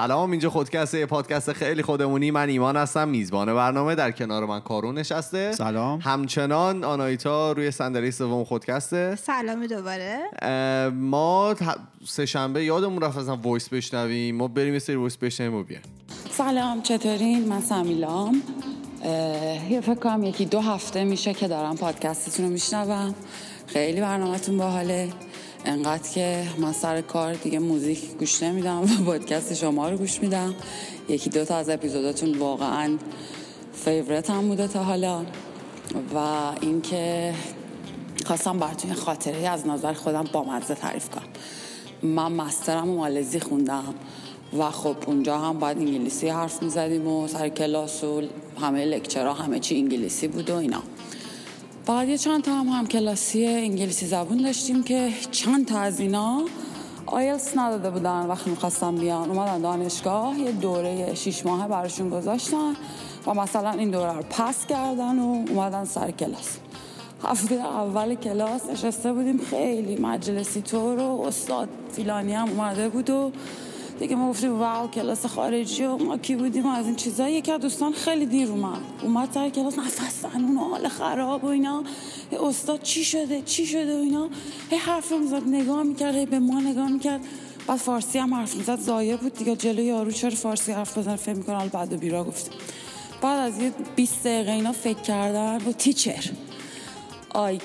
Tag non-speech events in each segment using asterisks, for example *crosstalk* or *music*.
سلام اینجا خودکسته یه پادکست خیلی خودمونی. من ایمان هستم میزبان برنامه. در کنار من کارون نشسته. سلام. همچنان آنایتا روی صندلی سوم خودکسته. سلامی دوباره. ما سه شنبه یادمون رفت اصلا voice بشنویم. ما بریم یه سری voice بشنویم و بیایم. سلام چطورین؟ من سمیلام. یه فکر کنم یکی دو هفته میشه که دارم پادکستتون رو میشنوم. خیلی برنامهتون باحاله. انقدر که من سر کار دیگه موزیک گوش نمیدم و پادکست شما رو گوش میدم. یکی دو تا از اپیزوداتون واقعا favorite هم بوده تا حالا. و اینکه خواستم براتون خاطره از نظر خودم بامزه تعریف کنم. من master م و مالزی خوندم و خب اونجا هم باید انگلیسی حرف می‌زدیم و سر کلاس و همه lecture ها همه چی انگلیسی بود و اینا. بعد یه چند تا هم هم کلاسی انگلیسی زبون داشتیم که چند تا از اینا آیلتس نداده بودن وقتی می‌خواستم بیان. اومدن دانشگاه یه دوره شیش ماهه براشون گذاشتن و مثلا این دوره رو پس کردن و اومدن سر کلاس. هفته اول کلاس نشسته بودیم خیلی مجلسی طور و استاد فیلانی هم اومده بود و دیگه ما گفتیم واو کلاس خارجی و ما کی بودیم از این چیزا یکی از دوستان خیلی دیر اومد. اومد سر کلاس نفس اون حال خراب و اینا. استاد چی شده چی شده و اینا. هی حرف می‌زد نگاه می‌کرد به ما نگاه می‌کرد. بعد فارسی هم حرف می‌زد زایه بود دیگه جلوی یارو چرا فارسی حرف بزنه فکر می‌کنه حالا بعد بیرا گفتیم بعد از یه 20 دقیقه اینا فکر کردن و تیچر. آی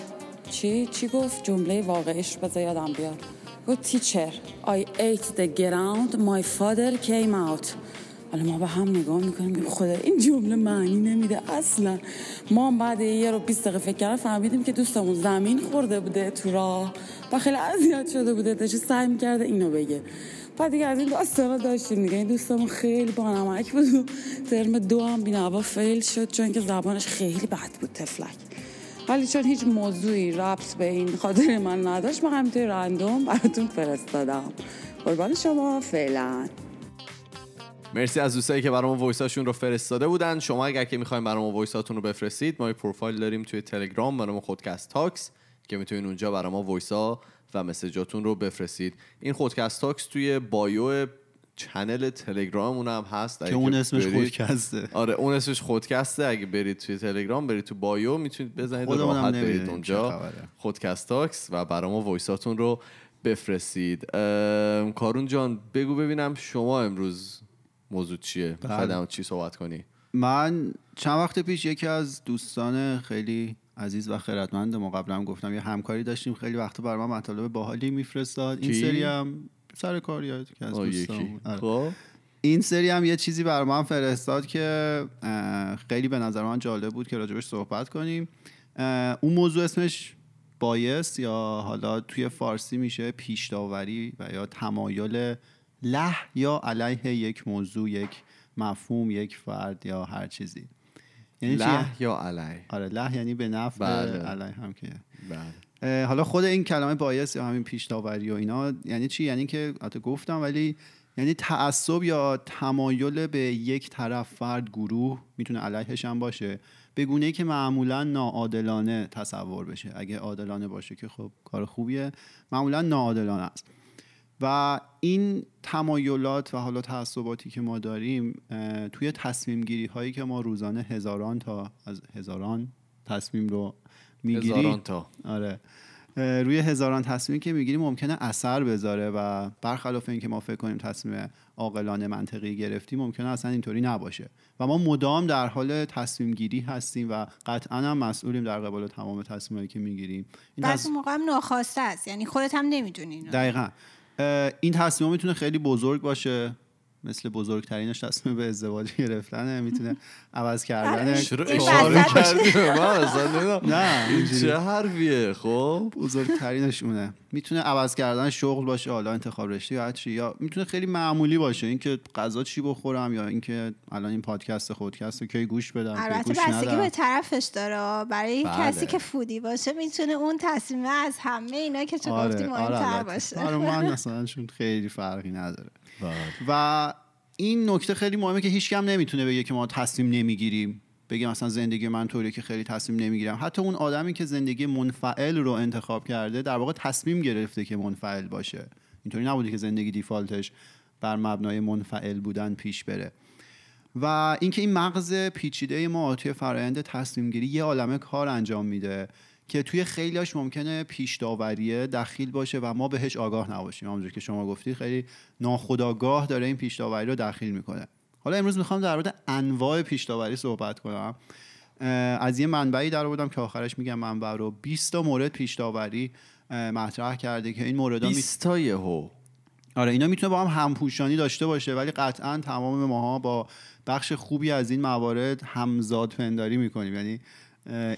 چی؟ چی گفت؟ جمله واقعیش بذار یادم بیاد. گفت تیچر I ate the ground my father came out. حالا ما به هم نگاه می‌کنیم خدا این جمله معنی نمیده اصلا. ما بعد یه رو 20 دقیقه فکر کردن فهمیدیم که دوستمون زمین خورده بوده تو راه و خیلی اذیت شده بوده داشته سعی می‌کرده اینو بگه. بعد دیگه از این داستانا داشتیم دیگه این دوستمون خیلی بانمک بود و ترم دو هم بینوا فیل شد چون که زبانش خیلی بد بود تفلک ولی چون هیچ موضوعی ربط به این خاطر من نداشت من همینطوری رندوم براتون فرستادم. قربان شما فعلا. مرسی از دوستایی که برام voice اشون رو فرستاده بودن. شما اگر که می‌خواین برام voice اتون رو بفرستید ما یه پروفایل داریم توی تلگرام برام خودکست talks که می‌تونین اونجا برام voice ا و message اتون رو بفرستید. این خودکست talks توی bio channel تلگراممون هم هست. که اون اسمش برید- خودکسته. آره اون اسمش خودکسته. اگه برید توی تلگرام برید تو bio می‌تونید بزنید. و راحت برید اونجا. خودکست talks و برای ما voice اتون رو بفرستید. ام، کارون جان بگو ببینم شما امروز موضوع چیه؟ بله. مورد چی صحبت کنی؟ من چند وقت پیش یکی از دوستان خیلی عزیز و خیرتمند ما قبلا هم گفتم یه همکاری داشتیم. خیلی وقت برای من مطالب باحالی میفرستاد. این کی؟ سری هم سر کار یاد که از. آره. خب این سری هم یه چیزی بر من فرستاد که خیلی به نظر من جالب بود که راجبش صحبت کنیم اون موضوع اسمش بایس یا حالا توی فارسی میشه پیش داوری و یا تمایل له یا علیه یک موضوع یک مفهوم یک فرد یا هر چیزی یعنی؟ له یا علی آره له یعنی به نفع بله. علیه هم که بله حالا خود این کلمه بایس یا همین پیش داوری و اینا یعنی چی؟ یعنی که البته گفتم ولی یعنی تعصب یا تمایل به یک طرف فرد گروه می‌تونه علیهش هم باشه به گونه ای که معمولا ناعادلانه تصور بشه. اگه عادلانه باشه که خب کار خوبیه معمولا ناعادلانه است. و این تمایلات و حالا تعصباتی که ما داریم توی تصمیم گیری هایی که ما روزانه هزاران تا از هزاران تصمیم رو می‌گیریم هزاران تا. آره. روی هزاران تصمیمی که می‌گیریم ممکنه اثر بذاره و برخلاف اینکه ما فکر کنیم تصمیم عاقلانه منطقی گرفتیم ممکنه اصلا اینطوری نباشه. و ما مدام در حال تصمیم گیری هستیم و قطعا هم مسئولیم در قبال تمام تصمیمایی که می‌گیریم. این بعضی موقع هم ناخواسته است. یعنی خودت هم نمی‌دونی. اینو دقیقا این تصمیم می‌تونه خیلی بزرگ باشه. مثل بزرگترینش تصمیم به ازدواج گرفتنه می‌تونه عوض کردنش چرا اشاره کردی من. نه. *laughs* چه حرفیه خب بزرگترینش اونه می‌تونه عوض کردن شغل باشه حالا انتخاب رشته یا هر چی یا می‌تونه خیلی معمولی باشه اینکه غذا چی بخورم یا اینکه الان این پادکست خودکست رو کی گوش بدم البته گوش بستگی به طرفش داره برای بله. کسی که فودی باشه می‌تونه اون تصمیم از همه اینا که تو گفتی آره مهمتر آره باشه. آره من *laughs* مثلا خیلی فرقی نداره. و این نکته خیلی مهمه که هیچ کم نمی‌تونه بگه که ما تصمیم نمی‌گیریم. بگه مثلا زندگی من طوریه که خیلی تصمیم نمی‌گیرم. حتی اون آدمی که زندگی منفعل رو انتخاب کرده در واقع تصمیم گرفته که منفعل باشه. اینطوری نبوده که زندگی دیفالتش بر مبنای منفعل بودن پیش بره. و اینکه این مغز پیچیده ما توی فرایند تصمیم گیری یه عالمه کار انجام میده. که توی خیلیاش ممکنه پیش داوریه دخیل باشه و ما بهش آگاه نباشیم. همونجور که شما گفتی خیلی ناخودآگاه داره این پیش داوری رو دخیل می‌کنه. حالا امروز می‌خوام در مورد انواع پیش داوری صحبت کنم. از یه منبعی در آوردم که آخرش میگم منبع رو. 20 تا مورد پیش داوری مطرح کرده که این مورد 20 تا یهو. آره اینا می‌تونه با هم همپوشانی داشته باشه ولی قطعا تمام ماها با بخش خوبی از این موارد همزاد پنداری می‌کنیم. یعنی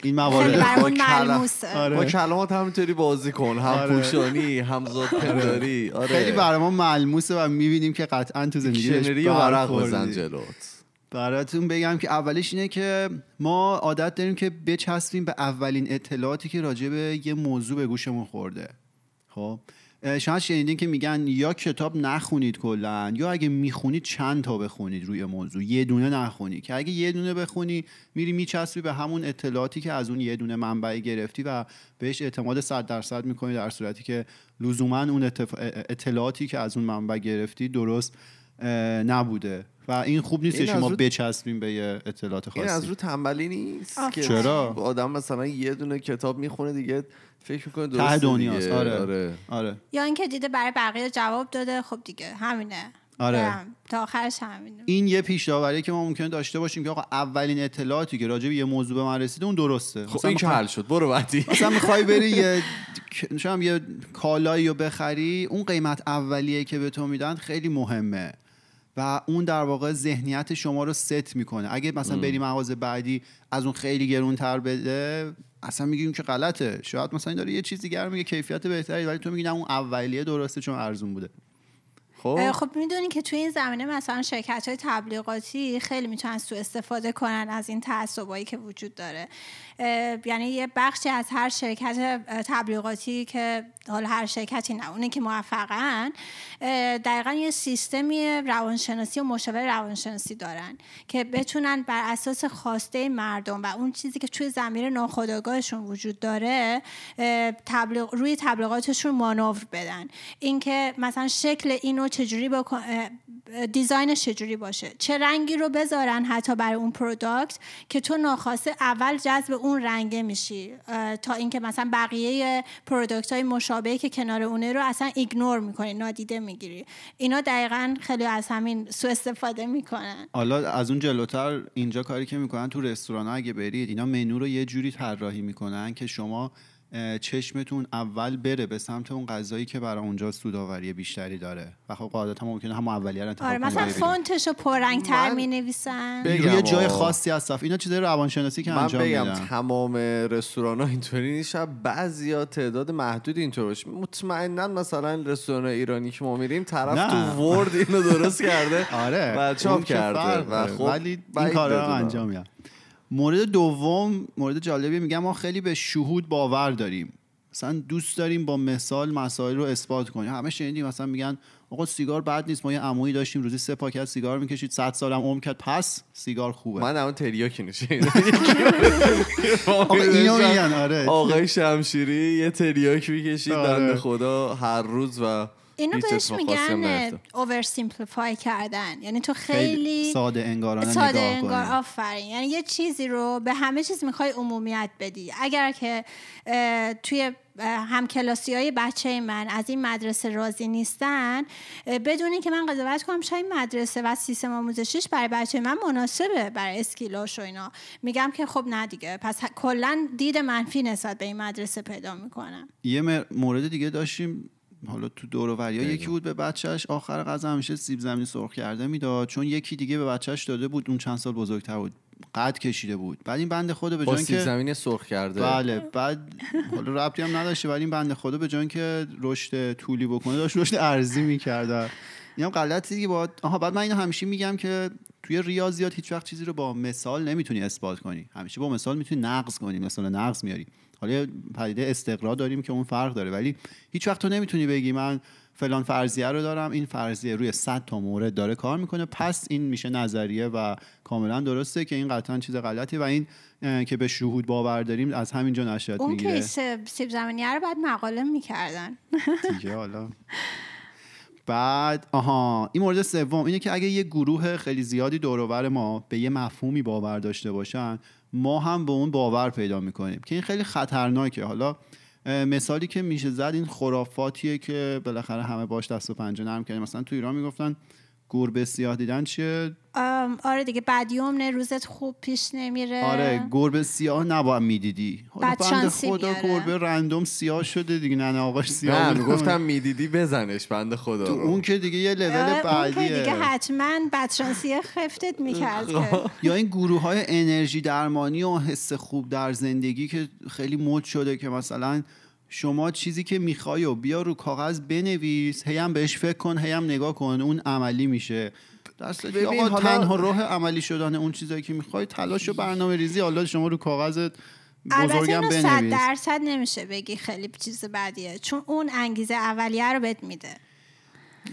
این موارد برامون *laughs* با کلم- ملموسه آره. با کلمات همینطوری بازی کن. هم آره. پوشانی همزاد پنداری. *laughs* آره. خیلی برای ما ملموسه و می‌بینیم که قطعا تو زندگی ورق برخوردی. بزن جلوت. براتون بگم که اولش اینه که ما عادت داریم که بچسبیم به اولین اطلاعاتی که راجع به یه موضوع به گوشمون خورده. خب؟ شاید شنیدین که میگن یا کتاب نخونید کلا یا اگه می‌خونید چند تا بخونید روی موضوع؟ یه دونه نخونید که اگه یه دونه بخونی میری میچسبی به همون اطلاعاتی که از اون یه دونه منبعی گرفتی و بهش اعتماد صد درصد می‌کنی در صورتی که لزوما اون اتف- اطلاعاتی که از اون منبع گرفتی درست نبوده. و این خوب نیستش این که از ما رو- بچسبیم به یه اطلاعات این از خاصی. رو تنبلی نیست که چرا؟ آدم مثلا یه دونه کتاب می‌خونه دیگه فکر می‌کنه ته درسته دنیاست دیگه. آره. آره. آره یا اینکه دیده برای بقیه جواب داده خب دیگه همینه آره. برم. تا آخرش همینه این یه پیش داوری که ما ممکنه داشته باشیم که آقا اولین اطلاعاتی که راجع به یه موضوع به من رسیده اون درسته خب مثلا این که میخوای- حل شد برو بعدی مثلا می‌خوای *laughs* بری یه شما یه کالایی رو بخری اون قیمت اولیه که به تو میدن خیلی مهمه و اون در واقع ذهنیت شما رو ست می‌کنه اگه مثلا بری مغازه بعدی از اون خیلی گرونتر بده اصلا میگیم که غلطه. شاید مثلا داره یه چیز دیگر میگه کیفیت بهتری ولی تو میگی نه اون اولیه درسته چون ارزون بوده. خب. خب می‌دونی که توی این زمینه مثلا شرکت های تبلیغاتی خیلی می‌تونن سو استفاده کنن از این تعصبایی که وجود داره. یعنی یه بخشی از هر شرکت تبلیغاتی که حالا هر شرکتی نه اونی که موفقن دقیقا یه سیستمی روانشناسی و مشاور روانشناسی دارن که بتونن بر اساس خواسته مردم و اون چیزی که توی ضمیر ناخودآگاهشون وجود داره تبلیغ روی تبلیغاتشون مانور بدن. اینکه مثلا شکل اینو چجوری بکن design ش چجوری باشه؟ چه رنگی رو بذارن حتی برای اون product که تو ناخواسته اول جذب اون رنگه میشی؟ تا اینکه مثلا بقیه product های مشابهی که کنار اونه رو اصلا ignore می‌کنی نادیده می‌گیری. اینا دقیقا خیلی از همین سوء استفاده می‌کنن. حالا از اون جلوتر اینجا کاری که می‌کنن تو رستوران اگه برید اینا منو رو یه جوری طراحی می‌کنن که شما چشمتون اول بره به سمت اون غذایی که برای اونجا سوداوری بیشتری داره و خب قاعدتا ممکنه هم اولیه رو انتخاب آره مثلا بری بیرون. فونتش رو پررنگتر من می نویسن بگم روی جای. خاصی از صف اینا چیزای روانشناسی که من انجام بگم میدن تمام رستوران ها اینطوری نیست بعضیا تعداد محدود اینطور باشه مطمئنا مثلا رستوران ایرانی که ما میریم طرف نه. تو ورد اینو درست کرده *laughs* آره و چاپ کرده و. خب ولی این کارا. انجام میدن مورد دوم مورد جالبی میگم ما خیلی به شهود باور داریم. مثلا دوست داریم با مثال مسائل رو اثبات کنیم. همه شنیدیم مثلا میگن آقا سیگار بد نیست ما یه عمویی داشتیم روزی سه پاکت سیگار می‌کشید 100 سالم عمر کرد پس سیگار خوبه. من اما تریاکی نشنیدم *laughs* آقا اینو میگن آره. آقای شمشیری یه تریاک می‌کشید آره. بنده خدا هر روز و اینو بهش هم میگن. oversimplify کردن. یعنی تو خیلی خیلی ساده انگارانه ساده نگاه انگار آفرین. یعنی یه چیزی رو به همه چیز می‌خوای عمومیت بدی. اگر که توی همکلاسی های بچه من از این مدرسه راضی نیستن اه، بدونی که من قضاوت کنم شاید این مدرسه و سیستم آموزشیش برای بچه من مناسبه برای اسکیلاش و اینا. میگم که خب نه دیگه. پس کلا دید منفی نسبت به این مدرسه پیدا می‌کنم. یه مر- مورد دیگه داشتیم. حالا تو دور و یکی بود به بچهش آخر غذا همیشه سیب زمینی سرخ کرده می‌داد. چون یکی دیگه به بچهش داده بود اون چند سال بزرگتر بود. قد کشیده بود. بعد این بنده خدا به جای سیب که زمینی سرخ کرده. بله بعد حالا ربطی هم نداشته ولی این بنده خدا به جای که رشد طولی بکنه داشت رشد ارزی می‌کرد. این هم غلطی دیگه با آها بعد من اینو همیشه میگم که توی ریاضیات هیچ وقت چیزی رو با مثال نمی‌تونی اثبات کنی. همیشه با مثال می‌تونی نقض کنی مثال نقض میاری حالا یه پدیده استقرا داریم که اون فرق داره ولی هیچ وقت تو نمی‌تونی بگی من فلان فرضیه رو دارم این فرضیه روی 100 تا مورد داره کار می‌کنه. پس این میشه نظریه و کاملا درسته که این قطعا چیز غلطی و این که به شهود باور داریم از همینجا نشأت اون می‌گیره. کیس سیب زمینی رو بعد مقاله می‌کردن. *laughs* دیگه حالا. بعد آها این مورد سوم اینه که اگه یه گروه خیلی زیادی دور ما به یه مفهومی باور داشته باشن ما هم به اون باور پیدا می‌کنیم که این خیلی خطرناکه. حالا مثالی که میشه زد این خرافاتیه که بالاخره همه باش دست و پنجه نرم کردیم مثلا تو ایران می‌گفتن گربه سیاه دیدن چیه؟ آره دیگه بدیوم روزت خوب پیش نمیره. آره گربه سیاه نباید می‌دیدی. بند خدا گربه رندوم سیاه شده دیگه نه آقاش سیاه نه گفتم می‌دیدی بزنش بند خدا تو اون که دیگه یه لول آره، بعدیه. دیگه حتما بدشانسی خفتت می‌کرد *laughs* یا این گروه های انرژی درمانی و حس خوب در زندگی که خیلی مد شده که مثلا شما چیزی که می‌خوای و بیا رو کاغذ بنویس هی هم بهش فکر کن هی هم نگاه کن اون عملی میشه. دست ببین آقا تنها راه عملی شدن اون چیزایی که می‌خوای تلاش و برنامه ریزی. حالا شما رو کاغذت بزرگم بنویس صد درصد نمیشه بگی خیلی چیز بعدیه چون اون انگیزه اولیه رو بهت میده.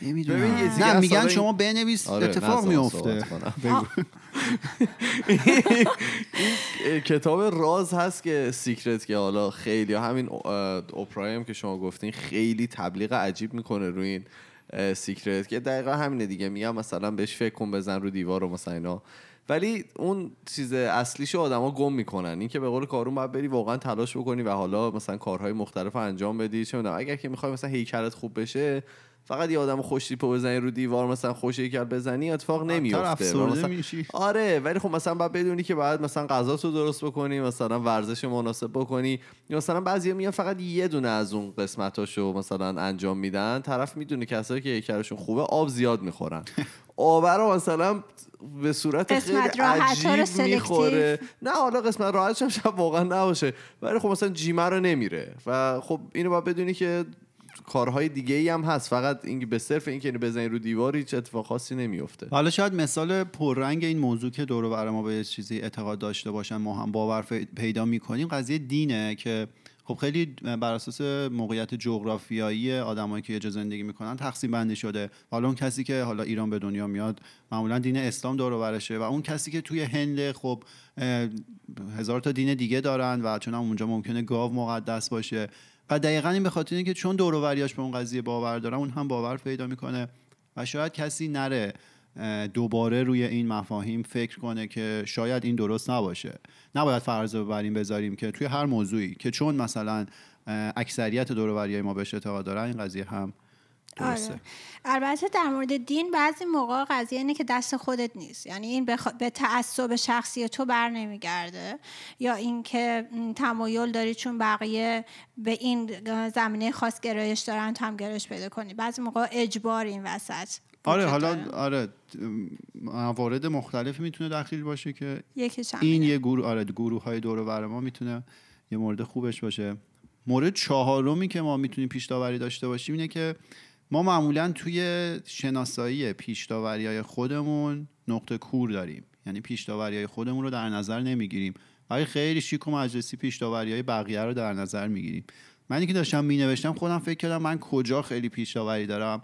نه میگن شما بنویس آره اتفاق میفته کتاب راز هست که سیکرت که حالا خیلی همین اوپرایم که شما گفتین خیلی تبلیغ عجیب می‌کنه روی این سیکرت که دقیقا همینه دیگه. میگم مثلا بهش فکر کن بزن رو دیوار و مثلا اینا. ولی اون چیز اصلیشو آدما گم می‌کنن. این که به قول کارون باید بری واقعا تلاش بکنی و حالا مثلا کارهای مختلف انجام بدی چه اگر که می‌خوای مثلا هیکلت خوب بشه فقط یه آدم خوش تیپو بزنی رو دیوار مثلا خوش یکل بزنی اتفاق نمیفته مثلا... آره ولی خب مثلا باید بدونی که بعد مثلا غذا تو درست بکنی مثلا ورزش مناسب بکنی. یا مثلا بعضیا میان فقط یه دونه از اون قسمتاشو مثلا انجام میدن. طرف می‌دونه کسایی که یکرشون خوبه آب زیاد می‌خورن. آب رو مثلا به صورت خیلی عجیب می‌خوره. نه حالا قسمت راحتش هم شب واقعا نباشه. ولی خب مثلا جیمه رو نمیره. و خب اینو باید بدونی که کارهای دیگه ای هم هست. فقط این به صرف اینکه اینو بزنی رو دیوار هیچ اتفاق خاصی نمیفته حالا شاید مثال پررنگ این موضوع که دور و ما به چیزی اعتقاد داشته باشن ما هم باور پیدا می‌کنیم قضیه دینه که خب خیلی بر اساس موقعیت جغرافیایی آدمایی که یه زندگی می‌کنن تقسیم بندی شده. حالا اون کسی که حالا ایران به دنیا میاد معمولا دین اسلام دور و و اون کسی که توی هند خب هزار تا دین دیگه دارن و چون اونجا ممکنه گاو مقدس باشه. و دقیقا این به خاطر اینکه چون دور به اون قضیه باور دارن اون هم باور پیدا می‌کنه و شاید کسی نره دوباره روی این مفاهیم فکر کنه که شاید این درست نباشه. نباید فرض ببریم بذاریم که توی هر موضوعی که چون مثلا اکثریت دوروبری ما بهش اعتقاد دارن این قضیه هم آره. البته در مورد دین بعضی موقع قضیه اینه که دست خودت نیست. یعنی این به تعصب شخصی تو بر نمیگرده. یا اینکه تمایل داری چون بقیه به این زمینه خاص گرایش دارن تو هم گرایش پیدا کنی. بعضی موقع اجبار این وسط. آره حالا آره موارد مختلف می‌تونه دخیل باشه که این یه گروه آره گروه های دور و ما می‌تونه یه مورد خوبش باشه. مورد چهارمی که ما می‌تونیم پیش داشته باشیم اینه که ما معمولا توی شناسایی پیش های خودمون نقطه کور داریم. یعنی پیش های خودمون رو در نظر نمی‌گیریم. ولی خیلی شیک و مجلسی پیش های بقیه رو در نظر می‌گیریم. من اینکه داشتم مینوشتم خودم فکر کردم من کجا خیلی پیش دارم.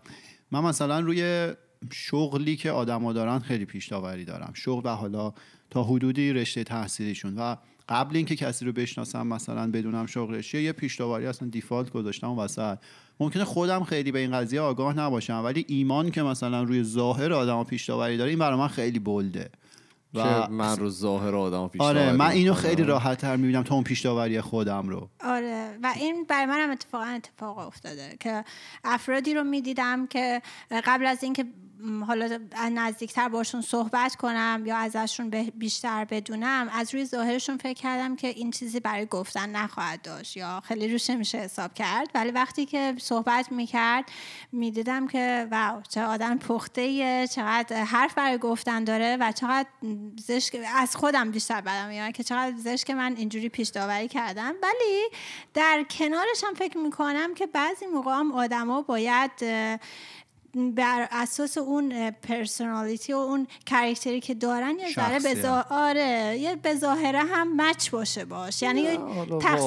من مثلا روی شغلی که آدما دارن خیلی پیش دارم. شغل و حالا تا حدودی رشته تحصیلیشون. و قبل اینکه کسی رو بشناسم مثلا بدونم شغلش یه پیش اصلا دیفالت گذاشتم وسط. ممکنه خودم خیلی به این قضیه آگاه نباشم ولی ایمان که مثلا روی ظاهر آدم پیش داره این برای من خیلی بلده. و من رو ظاهر آدم پیش آره من اینو خیلی راحت تر می‌بینم تا اون پیش خودم رو. آره و این برای من هم اتفاقا اتفاق افتاده که افرادی رو می‌دیدم که قبل از اینکه حالا نزدیکتر باشون صحبت کنم یا ازشون بیشتر بدونم از روی ظاهرشون فکر کردم که این چیزی برای گفتن نخواهد داشت یا خیلی روش نمیشه حساب کرد. ولی وقتی که صحبت می‌کرد می‌دیدم که واو چه آدم پخته چقدر حرف برای گفتن داره و چقدر زشک از خودم بیشتر بدم میاد که چقدر زشک من اینجوری پیش داوری کردم. ولی در کنارش هم فکر می‌کنم که بعضی موقع هم آدما باید بر اساس اون پرسونالیتی و اون کرکتری که دارن یه ذره به آره یه به ظاهره هم مچ باشه باش. یعنی تخص...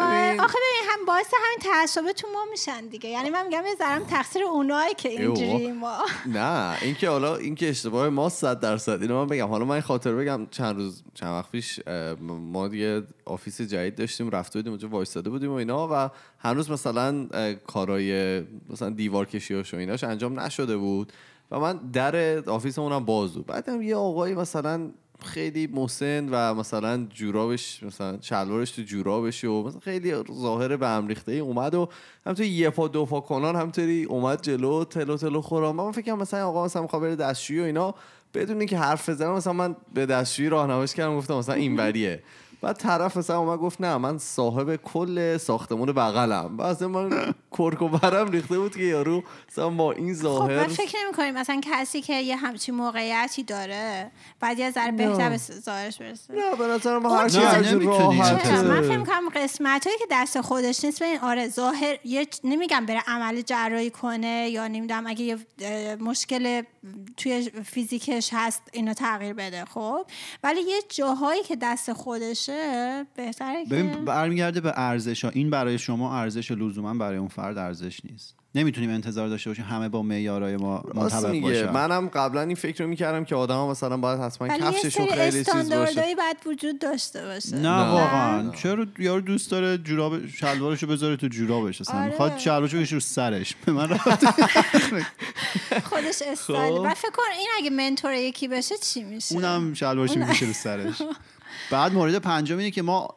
آره، آخه ببین هم باعث همین تعصب تو ما میشن دیگه. یعنی من میگم یه تقصیر اونایی که اینجوری ما. نه اینکه حالا اینکه اشتباه ما 100 درصد اینو من بگم. حالا من خاطر بگم چند روز چند وقت پیش ما دیگه office جدید داشتیم رفته بودیم اونجا وایساده بودیم و اینا و هنوز مثلا کارای مثلا دیوار کشیاش و ایناش انجام نشده بود و من در office مونم باز بود. بعدم یه آقایی مثلا خیلی مسن و مثلا جورابش مثلا شلوارش تو جورابش و مثلا خیلی ظاهر به هم ریخته ای اومد و همینطوری یه پا دو پا کنان همینطوری اومد جلو تلو تلو خورم من فکر مثلا آقا مثلا می‌خواد بره دستشویی و اینا بدون اینکه حرف بزنم مثلا من به دستشویی راهنماییش کردم گفتم مثلا این وریه بعد طرف مثلا اومد گفت نه من صاحب کل ساختمون بغلم بعد من کرک و برم ریخته بود که یارو مثلا با این خب ظاهر من فکر نمی کنیم مثلا کسی که یه همچین موقعیتی داره بعد یه ذره بهتر به ظاهرش برسه نه به نظر من هر چی نه، از نمی‌تونی. راحت؟ من فکر کنم قسمت هایی که دست خودش نیست ببین آره ظاهر یه نمیگم بره عمل جراحی کنه یا نمی‌دونم اگه یه مشکل توی فیزیکش هست اینو تغییر بده خب؟ ولی یه جاهایی که دست خودشه بهتره که ببین برمیگرده به ارزش ها این برای شما ارزش لزوما برای اون فرد ارزش نیست. نمی‌تونیم انتظار داشته باشیم همه با معیارهای ما منطبق باشن. منم قبلا این فکر رو می‌کردم که آدم مثلا باید حتما کفششون خیلی چیز باشه. استانداردهایی باید وجود داشته باشه. نه, نه. واقعا. چرا یارو دوست داره جوراب شلوارشو بذاره تو جورابش اصلا؟ آره. می‌خواد شلوارشو بکشه رو سرش. به من رفت *laughs* خودش استایل. خب. بعد فکر کن این اگه منتور یکی بشه چی میشه؟ اونم شلوارشو می‌کشه رو سرش. *laughs* بعد مورد پنجم اینه که ما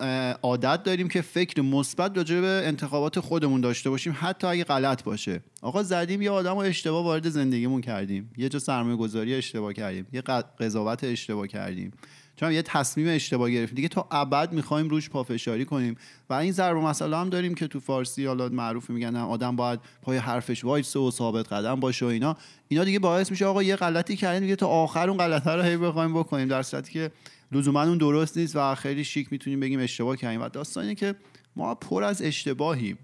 عادت داریم که فکر مثبت راجع به انتخابات خودمون داشته باشیم حتی اگه غلط باشه. آقا زدیم یه آدم رو اشتباه وارد زندگیمون کردیم. یه جا سرمایه گذاری اشتباه کردیم. یه قضاوت اشتباه کردیم. چون یه تصمیم اشتباه گرفتیم. دیگه تا ابد می‌خوایم روش پافشاری کنیم. و این ضرب مسئله هم داریم که تو فارسی حالا معروف میگن آدم باید پای حرفش وایسه و ثابت قدم باشه و اینا. اینا دیگه باعث میشه آقا یه غلطی کردیم دیگه تا آخر اون غلطه رو هی بخوایم بکنیم. در صورتی که لزوما اون درست نیست و خیلی شیک می‌تونیم بگیم اشتباه کردیم. و داستان اینه که ما پر از اشتباهیم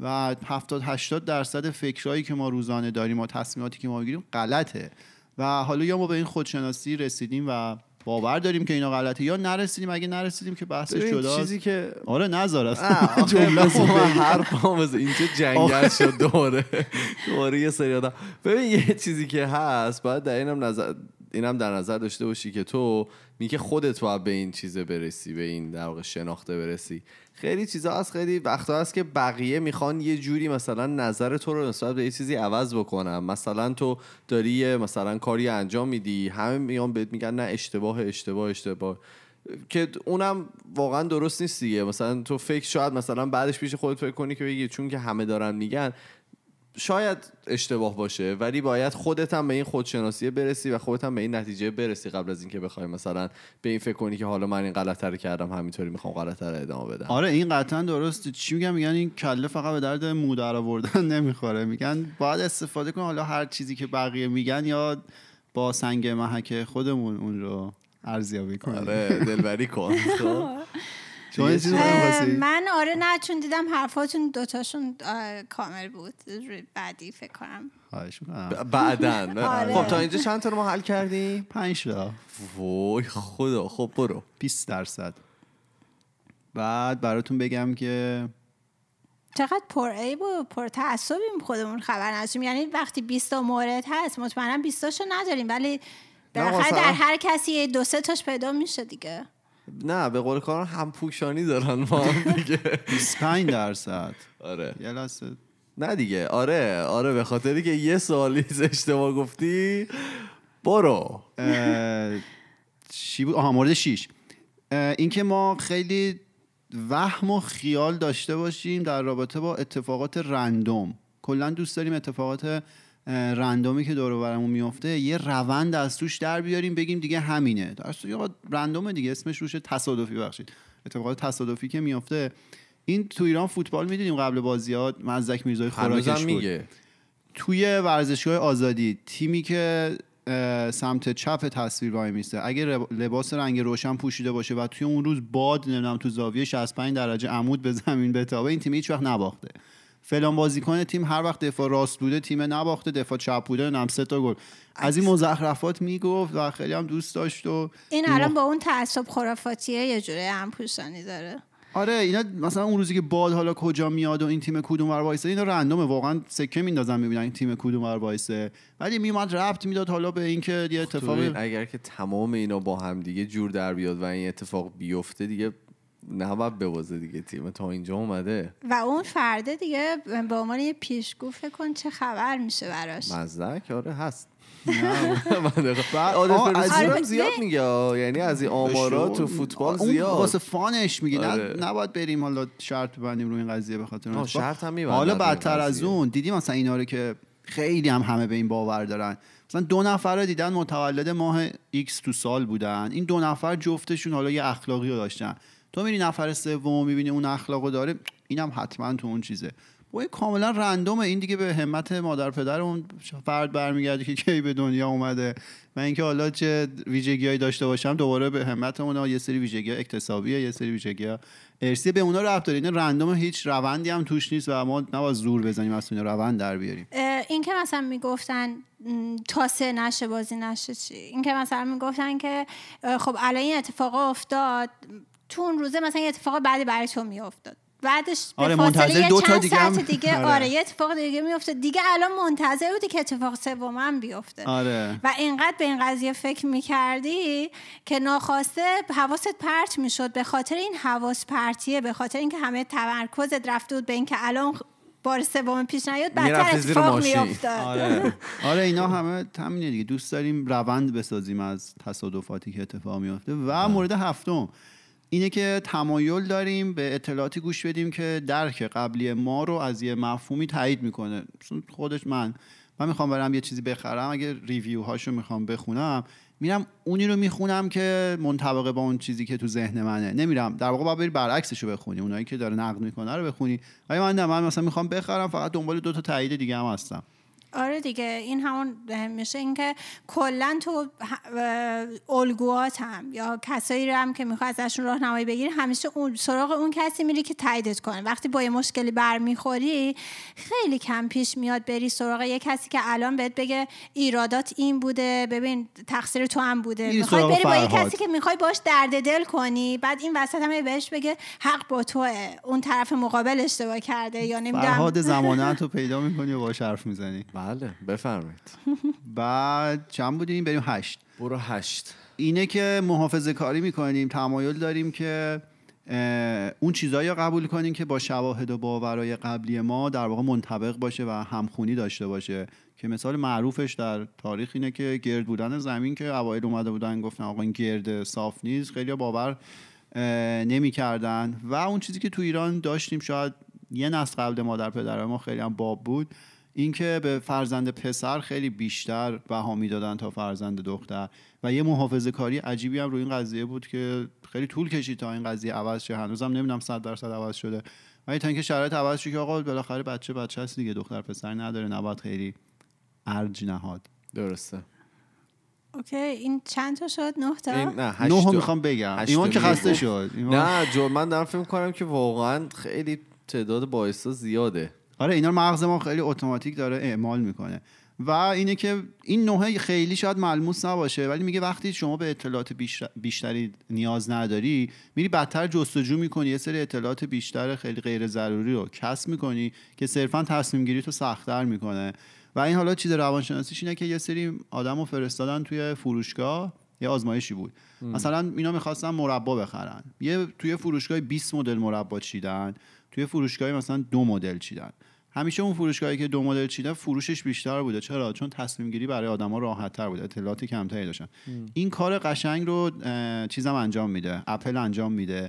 و 70 80 درصد فکرهایی که ما روزانه داریم و تصمیماتی که ما می‌گیریم غلطه. و حالا یا ما به این خودشناسی رسیدیم و باور داریم که اینا غلطه یا نرسیدیم. اگه نرسیدیم که بحثش جداست چیزی که آره نظر آه، *laughs* است. جمله *laughs* بزن. اینجا جنگل شد دوره *laughs* دوره یه سری آدم. ببین یه چیزی که هست باید در اینم نظر اینم در نظر داشته باشی که تو میگه خودت باید به این چیزه برسی به این در واقع شناخته برسی. خیلی چیزا هست خیلی وقتا هست که بقیه می‌خوان یه جوری مثلا نظر تو رو نسبت به یه چیزی عوض بکنن. مثلا تو داری مثلا کاری انجام میدی همه میان بهت میگن نه اشتباه اشتباه اشتباه. که اونم واقعا درست نیست دیگه. مثلا تو فکر شاید مثلا بعدش پیش خودت فکر کنی که بگی چون که همه دارن میگن شاید اشتباه باشه ولی باید خودت هم به این خودشناسی برسی و خودت هم به این نتیجه برسی قبل از اینکه بخوای مثلا به این فکر کنی که حالا من این غلط رو کردم همینطوری می‌خوام غلط رو ادامه بدم. آره این قطعا درسته. چی میگن؟ میگن این کله فقط به درد مو در آوردن *laughs* نمی‌خوره. میگن باید استفاده کن حالا هر چیزی که بقیه میگن یا با سنگ محک خودمون اون رو ارزیابی کنیم. آره دلبری کن خب؟ *laughs* شما چیزی؟ من آره نه چون دیدم حرفاتون دوتاشون کامل بود. روی بعدی فکر کنم. خواهش می‌کنم. ب- بعدن. *laughs* آره. خب تا اینجا چند تا رو ما حل کردیم پنج تا. وای خدا. خب برو. 20 درصد. بعد براتون بگم که چقدر پر عیب و پر تعصبیم خودمون خبر نداشتیم. یعنی وقتی 20 تا مورد هست مطمئنا 20 تاشو نداریم. ولی بالاخره در هر کسی دو سه تاش پیدا میشه دیگه. نه به قول کاران هم پوشانی دارن ما هم دیگه. 25 درصد. آره. یه لحظه. نه دیگه. آره آره به خاطری که یه سوالی اشتباه گفتی. برو. چی بود؟ آها مورد 6 اینکه ما خیلی وهم و خیال داشته باشیم در رابطه با اتفاقات رندوم. کلا دوست داریم اتفاقات رندومی که دور برمون میفته یه روند از توش در بیاریم بگیم دیگه همینه. در صورتی که آقا رندومه دیگه اسمش روش تصادفی بخشید اتفاقات تصادفی که میفته این تو ایران فوتبال می‌دیدیم قبل بازیات مزدک میرزای خوراکش بود. میگه. توی ورزشگاه آزادی تیمی که سمت چپ تصویر وای میسته. اگه لباس رنگ روشن پوشیده باشه و توی اون روز باد نمی‌دونم تو زاویه 65 درجه عمود به زمین بتابه این تیم هیچ وقت نباخته. فلان بازیکن تیم هر وقت دفاع راست بوده تیم نباخته دفاع چپ بوده نم سه تا گل. از این مزخرفات می‌گفت و خیلی هم دوست داشت و این الان با اون تعصب خرافاتیه یه جوره هم پوشانی داره. آره اینا مثلا اون روزی که باد حالا کجا میاد و این تیم کدوم ور وایسه اینا رندومه. واقعا سکه میندازن می‌بینن این تیم کدوم ور وایسه. ولی میومد ربط می‌داد حالا به اینکه یه اتفاقی اگر که تمام اینا با هم دیگه جور در بیاد و این اتفاق بیفته دیگه نباید ببازه دیگه تیم تا اینجا اومده و اون فرده دیگه به عنوان یه پیشگو فکر کن چه خبر میشه براش مزدک آره هست هم *laughs* آره، زیاد. میگه. یعنی از این آمارا تو. فوتبال اون زیاد واسه فانش میگی آره. نه نباید بریم حالا شرط ببندیم روی این قضیه به خاطر. شرط هم حالا بدتر از. اون دیدی مثلا اینا رو که خیلی هم همه به این باور دارن مثلا دو نفر رو دیدن متولد ماه X تو سال بودن این دو نفر جفتشون حالا یه اخلاقی رو داشتن تو میری نفر سوم می‌بینی اون اخلاقو داره اینم حتما تو اون چیزه. و کاملا رندومه. این دیگه به همت مادر پدر اون فرد برمیگرده که کی به دنیا اومده. من اینکه حالا چه ویژگیهایی داشته باشم دوباره به همت اونا یه سری ویژگی اکتسابیه یه سری ویژگی ارسی به اونا ربط داره. این رندوم هیچ روندی هم توش نیست و ما نباید زور بزنیم از اینا روند در بیاریم. این که مثلا می‌گفتن تا سه نشه بازی نشه چی؟ این که مثلا می‌گفتن که خب الان این اتفاق افتاد تو اون روزه مثلا یه اتفاق بعدی برای تو میافتاد. بعدش به آره، فاصله دو تا چند دیگه هم- ساعت دیگه آره. آره. یه اتفاق دیگه میافتاد. دیگه الان منتظر بودی که اتفاق سوم هم بیفته. آره. و اینقدر به این قضیه فکر می‌کردی که ناخواسته حواست پرت می‌شد. به خاطر این حواس پرتیه به خاطر اینکه همه تمرکزت رفته بود به اینکه الان بار سوم پیش نیاد بدتر اتفاق. میافتاد. آره. آره اینا همه همینه دیگه. دوست داریم روند بسازیم از تصادفاتی که اتفاق میفته و مورد هفتم. اینه که تمایل داریم به اطلاعاتی گوش بدیم که درک قبلی ما رو از یه مفهومی تایید می‌کنه. خودش من من می‌خوام برم یه چیزی بخرم اگه ریویو هاشو می‌خوام بخونم میرم اونی رو می‌خونم که منطبقه با اون چیزی که تو ذهن منه. نمیرم. در واقع باید برعکسش رو بخونی. اونایی که داره نقد می‌کنه رو بخونی. ولی من نه من مثلا می‌خوام بخرم فقط دنبال دو تا تایید دیگه هم هستم. آره دیگه این همون میشه اینکه کلا تو الگوات هم یا کسایی رو هم که می‌خوای ازشون راهنمایی بگیری همیشه اون سراغ اون کسی میری که تاییدت کنه. وقتی با یه مشکلی برمیخوری خیلی کم پیش میاد بری سراغ یه کسی که الان بهت بگه ایرادات این بوده ببین تقصیر تو هم بوده. می‌خوای بری با یه. کسی که می‌خوای باش درد دل کنی بعد این وسط هم بهش بگه حق با توه. اون طرف مقابل اشتباه کرده یا نمی‌دونم. فرهاد *laughs* زمانت رو پیدا می‌کنی و باش حرف می‌زنی. بله بفرمایید. *laughs* بعد چند بودیم؟ بریم هشت. برو هشت. اینه که محافظه کاری می‌کنیم تمایل داریم که اون چیزایی رو قبول کنیم که با شواهد و باورای قبلی ما در واقع منطبق باشه و همخونی داشته باشه. که مثال معروفش در تاریخ اینه که گرد بودن زمین که اوایل اومده بودن گفتن آقا این گرد صاف نیست خیلی باور نمی کردن و اون چیزی که تو ایران داشتیم شاید یه نسل قبل مادر پدر ما خیلی هم باب بود اینکه به فرزند پسر خیلی بیشتر بها می‌دادن تا فرزند دختر. و یه محافظه کاری عجیبی هم روی این قضیه بود که خیلی طول کشید تا این قضیه عوض شه. هنوزم نمی‌دونم 100 درصد عوض شده. ولی تا اینکه شرایط عوض شد که آقا بالاخره بچه بچه هست دیگه دختر پسر نداره نباید خیلی ارج نهاد. درسته. اوکی این چند تا شد؟ نه تا؟ نه تا- می‌خوام بگم. ایمان که خسته. شد. ایمان- نه جو من دارم فکر کنم که واقعا خیلی تعداد باعثا زیاده. آره اینا مغز ما خیلی اتوماتیک داره اعمال می‌کنه. و اینه که این نوع خیلی شاید ملموس نباشه ولی میگه وقتی شما به اطلاعات بیشتر- بیشتری نیاز نداری میری بدتر جستجو می‌کنی. یه سری اطلاعات بیشتر خیلی غیر ضروری رو کسب می‌کنی که صرفا تصمیم گیری تو سختتر می‌کنه. و این حالا چیز روانشناسیش اینه که یه سری آدم رو فرستادن توی فروشگاه یه آزمایشی بود. مثلا اینا می‌خواستن مربا بخرن. یه توی فروشگاه 20 مدل مربا چیدن توی فروشگاه مثلا دو مدل چیدن. همیشه اون فروشگاهی که دو مدل چیدن فروشش بیشتر بوده. چرا؟ چون تصمیم گیری برای آدما راحت تر بوده. اطلاعات کمتری داشتن. این کار قشنگ رو چیزم انجام میده. اپل انجام میده.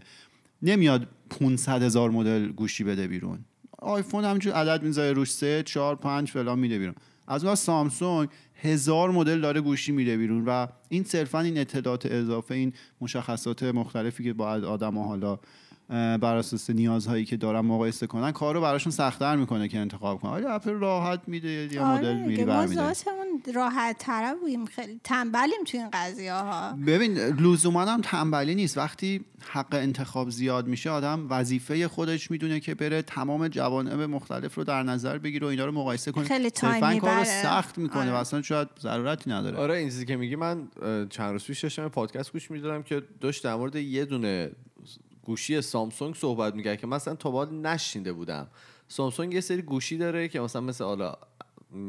نمیاد 500 هزار مدل گوشی بده بیرون. آیفون همینجور عدد می‌ذاره روش 3 4 5 فلان میده بیرون. از اون سامسونگ هزار مدل داره گوشی میده بیرون و این صرفا این اطلاعات اضافه این مشخصات مختلفی که باید آدم حالا اه، بر اساس نیازهایی که دارن مقایسه کنن کار رو براشون سختتر می‌کنه که انتخاب کنن. ولی اپل راحت میده مدل آره میری دیگه ما برمیده ذاتمون راحت تره بودیم خیلی تنبلیم تو این قضیه ها. ببین لزوما هم تنبلی نیست. وقتی حق انتخاب زیاد میشه آدم وظیفه خودش می‌دونه که بره تمام جوانب مختلف رو در نظر بگیره و اینا رو مقایسه کنه. خیلی time صرفاً کار رو می‌بره. سخت می‌کنه آره. و اصلا شاید ضرورتی نداره. آره این چیزی که میگی من چند روز پیش داشتم پادکست گوش می‌دادم که داشت در مورد یه دونه گوشی سامسونگ صحبت می‌کرد که مثلا تا بعد نشینده بودم. سامسونگ یه سری گوشی داره که مثلا مثل حالا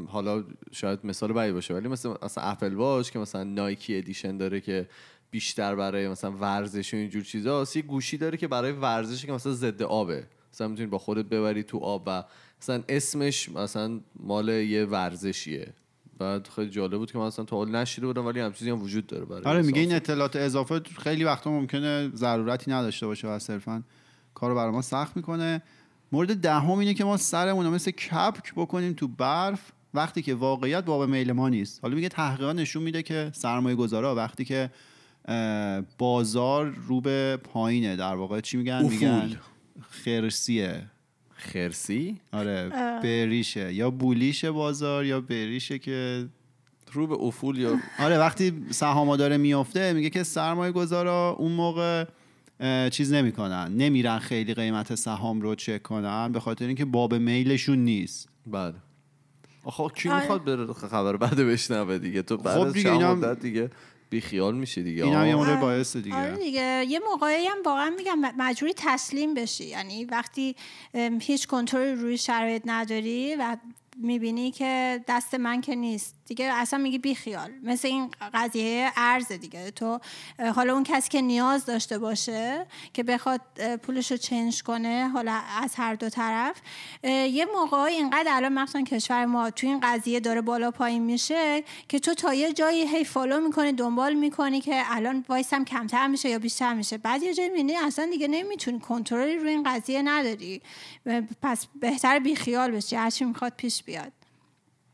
حالا شاید مثال بدی باشه ولی مثل مثلا اپل واچ که مثلا نایکی ادیشن داره که بیشتر برای مثلا ورزش و اینجور چیزا یه گوشی داره که برای ورزش که مثلا ضد آبه. مثلا می‌تونی با خودت ببری تو آب و مثلا اسمش مثلا مال یه ورزشیه. بعد خیلی جالب بود که من اصلا تا حال نشیده بودم ولی هم چیزی هم وجود داره برای آره میگه این. اطلاعات اضافه خیلی وقتا ممکنه ضرورتی نداشته باشه و صرفا کارو برای ما سخت می‌کنه. مورد دهم اینه که ما سرمون رو مثل کپک بکنیم تو برف وقتی که واقعیت باب میل ما نیست. حالا میگه تحقیقات نشون میده که سرمایه گذارا وقتی که بازار رو به پایینه. در واقع چی میگن؟ افول. میگن خرسیه. خرسی. آره بریشه. یا بولیشه بازار یا بریشه که رو به افول یا آره وقتی سهام داره میفته میگه که سرمایه گذارا اون موقع چیز نمی‌کنن. نمیرن خیلی قیمت سهام رو چک کنن به خاطر اینکه باب میلشون نیست. بله. آخه کی آره. می‌خواد بره خبر بده بشنوه دیگه؟ تو بعد خب دیگه اینا دیگه بی خیال میشه دیگه. این هم یه. مورد آره. باعث آره دیگه. دیگه یه موقعی هم واقعا میگم مجبوری تسلیم بشی. یعنی وقتی هیچ کنترلی روی شرایط نداری و می‌بینی که دست من که نیست. دیگه اصلا میگی بی خیال. مثل این قضیه ارز دیگه. تو حالا اون کسی که نیاز داشته باشه که بخواد پولش رو چنج کنه حالا از هر دو طرف یه موقع اینقدر الان مخصوصا کشور ما تو این قضیه داره بالا پایین میشه که تو تا یه جایی هی فالو می‌کنی دنبال می‌کنی که الان وایسم کمتر میشه یا بیشتر میشه. بعد یه جایی می‌بینی اصلا دیگه نمی‌تونی کنترلی روی این قضیه نداری. پس بهتر بی خیال بشی. هرچی می‌خواد پیش بیاد.